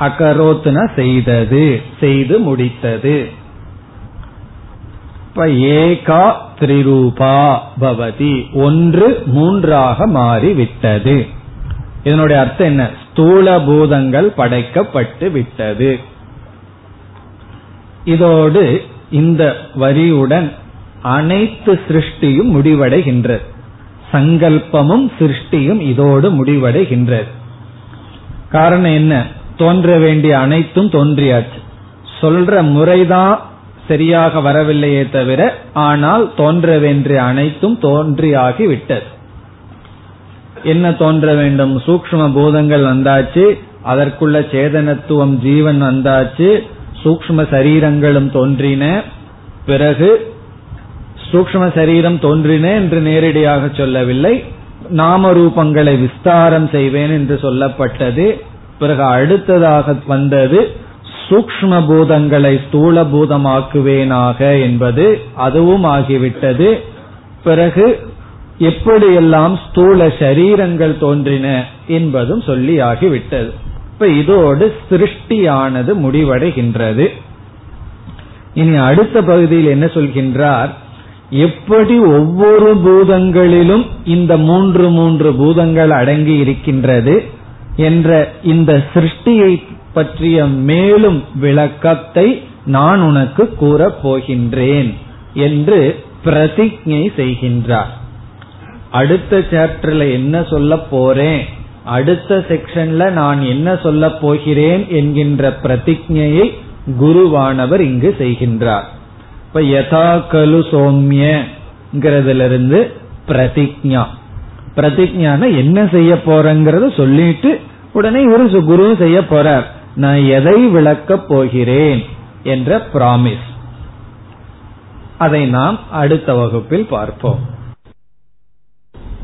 அகரோத்ன செய்தது செய்து முடித்தது. இப்ப ஏகா திரிரூபா பவதி ஒன்று மூன்றாக மாறிவிட்டது. இதனுடைய அர்த்தம் என்ன? ஸ்தூல பூதங்கள் படைக்கப்பட்டு விட்டது. இதோடு இந்த வரியுடன் அனைத்து சிருஷ்டியும் முடிவடைகின்றது. சங்கல்பமும் சிருஷ்டியும் இதோடு முடிவடைகின்றது. காரணம் என்ன? தோன்ற வேண்டிய அனைத்தும் தோன்றியாச்சு. சொல்ற முறைதான் சரியாக வரவில்லையே தவிர ஆனால் தோன்ற வேண்டிய அனைத்தும் தோன்றியாகி விட்டது என்ன தோன்ற வேண்டும்? சூக்ம பூதங்கள் வந்தாச்சு அதற்குள்ள சேதனத்துவம் ஜீவன் வந்தாச்சு சூக்ம சரீரங்களும் தோன்றின. பிறகு சூக்ம சரீரம் தோன்றின என்று நேரடியாக சொல்லவில்லை. நாம ரூபங்களை விஸ்தாரம் செய்வேன் என்று சொல்லப்பட்டது. பிறகு அடுத்ததாக வந்தது சூக்ம பூதங்களை ஸ்தூல பூதமாக்குவேனாக என்பது அதுவும் ஆகிவிட்டது. பிறகு எப்படியெல்லாம் ஸ்தூல சரீரங்கள் தோன்றின என்பதும் சொல்லியாகிவிட்டது. இப்ப இதோடு சிருஷ்டியானது முடிவடைகின்றது. இனி அடுத்த பகுதியில் என்ன சொல்கின்றார்? எப்படி ஒவ்வொரு பூதங்களிலும் இந்த மூன்று மூன்று பூதங்கள் அடங்கி இருக்கின்றது என்ற இந்த சிருஷ்டியை பற்றிய மேலும் விளக்கத்தை நான் உனக்கு கூறப் போகின்றேன் என்று பிரதிஜை செய்கின்றார். அடுத்த சாப்டர்ல என்ன சொல்ல போறேன்? அடுத்த செக்ஷன்ல நான் என்ன சொல்ல போகிறேன் என்கின்ற பிரதிஜையை குருவானவர் இங்கு செய்கின்றார். இப்ப யதா கலு சோமியங்கிறதுல பிரதிஜா. பிரதிஜான என்ன செய்ய போறேங்கிறத சொல்லிட்டு உடனே ஒரு குரு செய்ய போறார். நான் எதை விளக்கப் போகிறேன் என்ற பிராமிஸ் அதை நாம் அடுத்த வகுப்பில் பார்ப்போம்.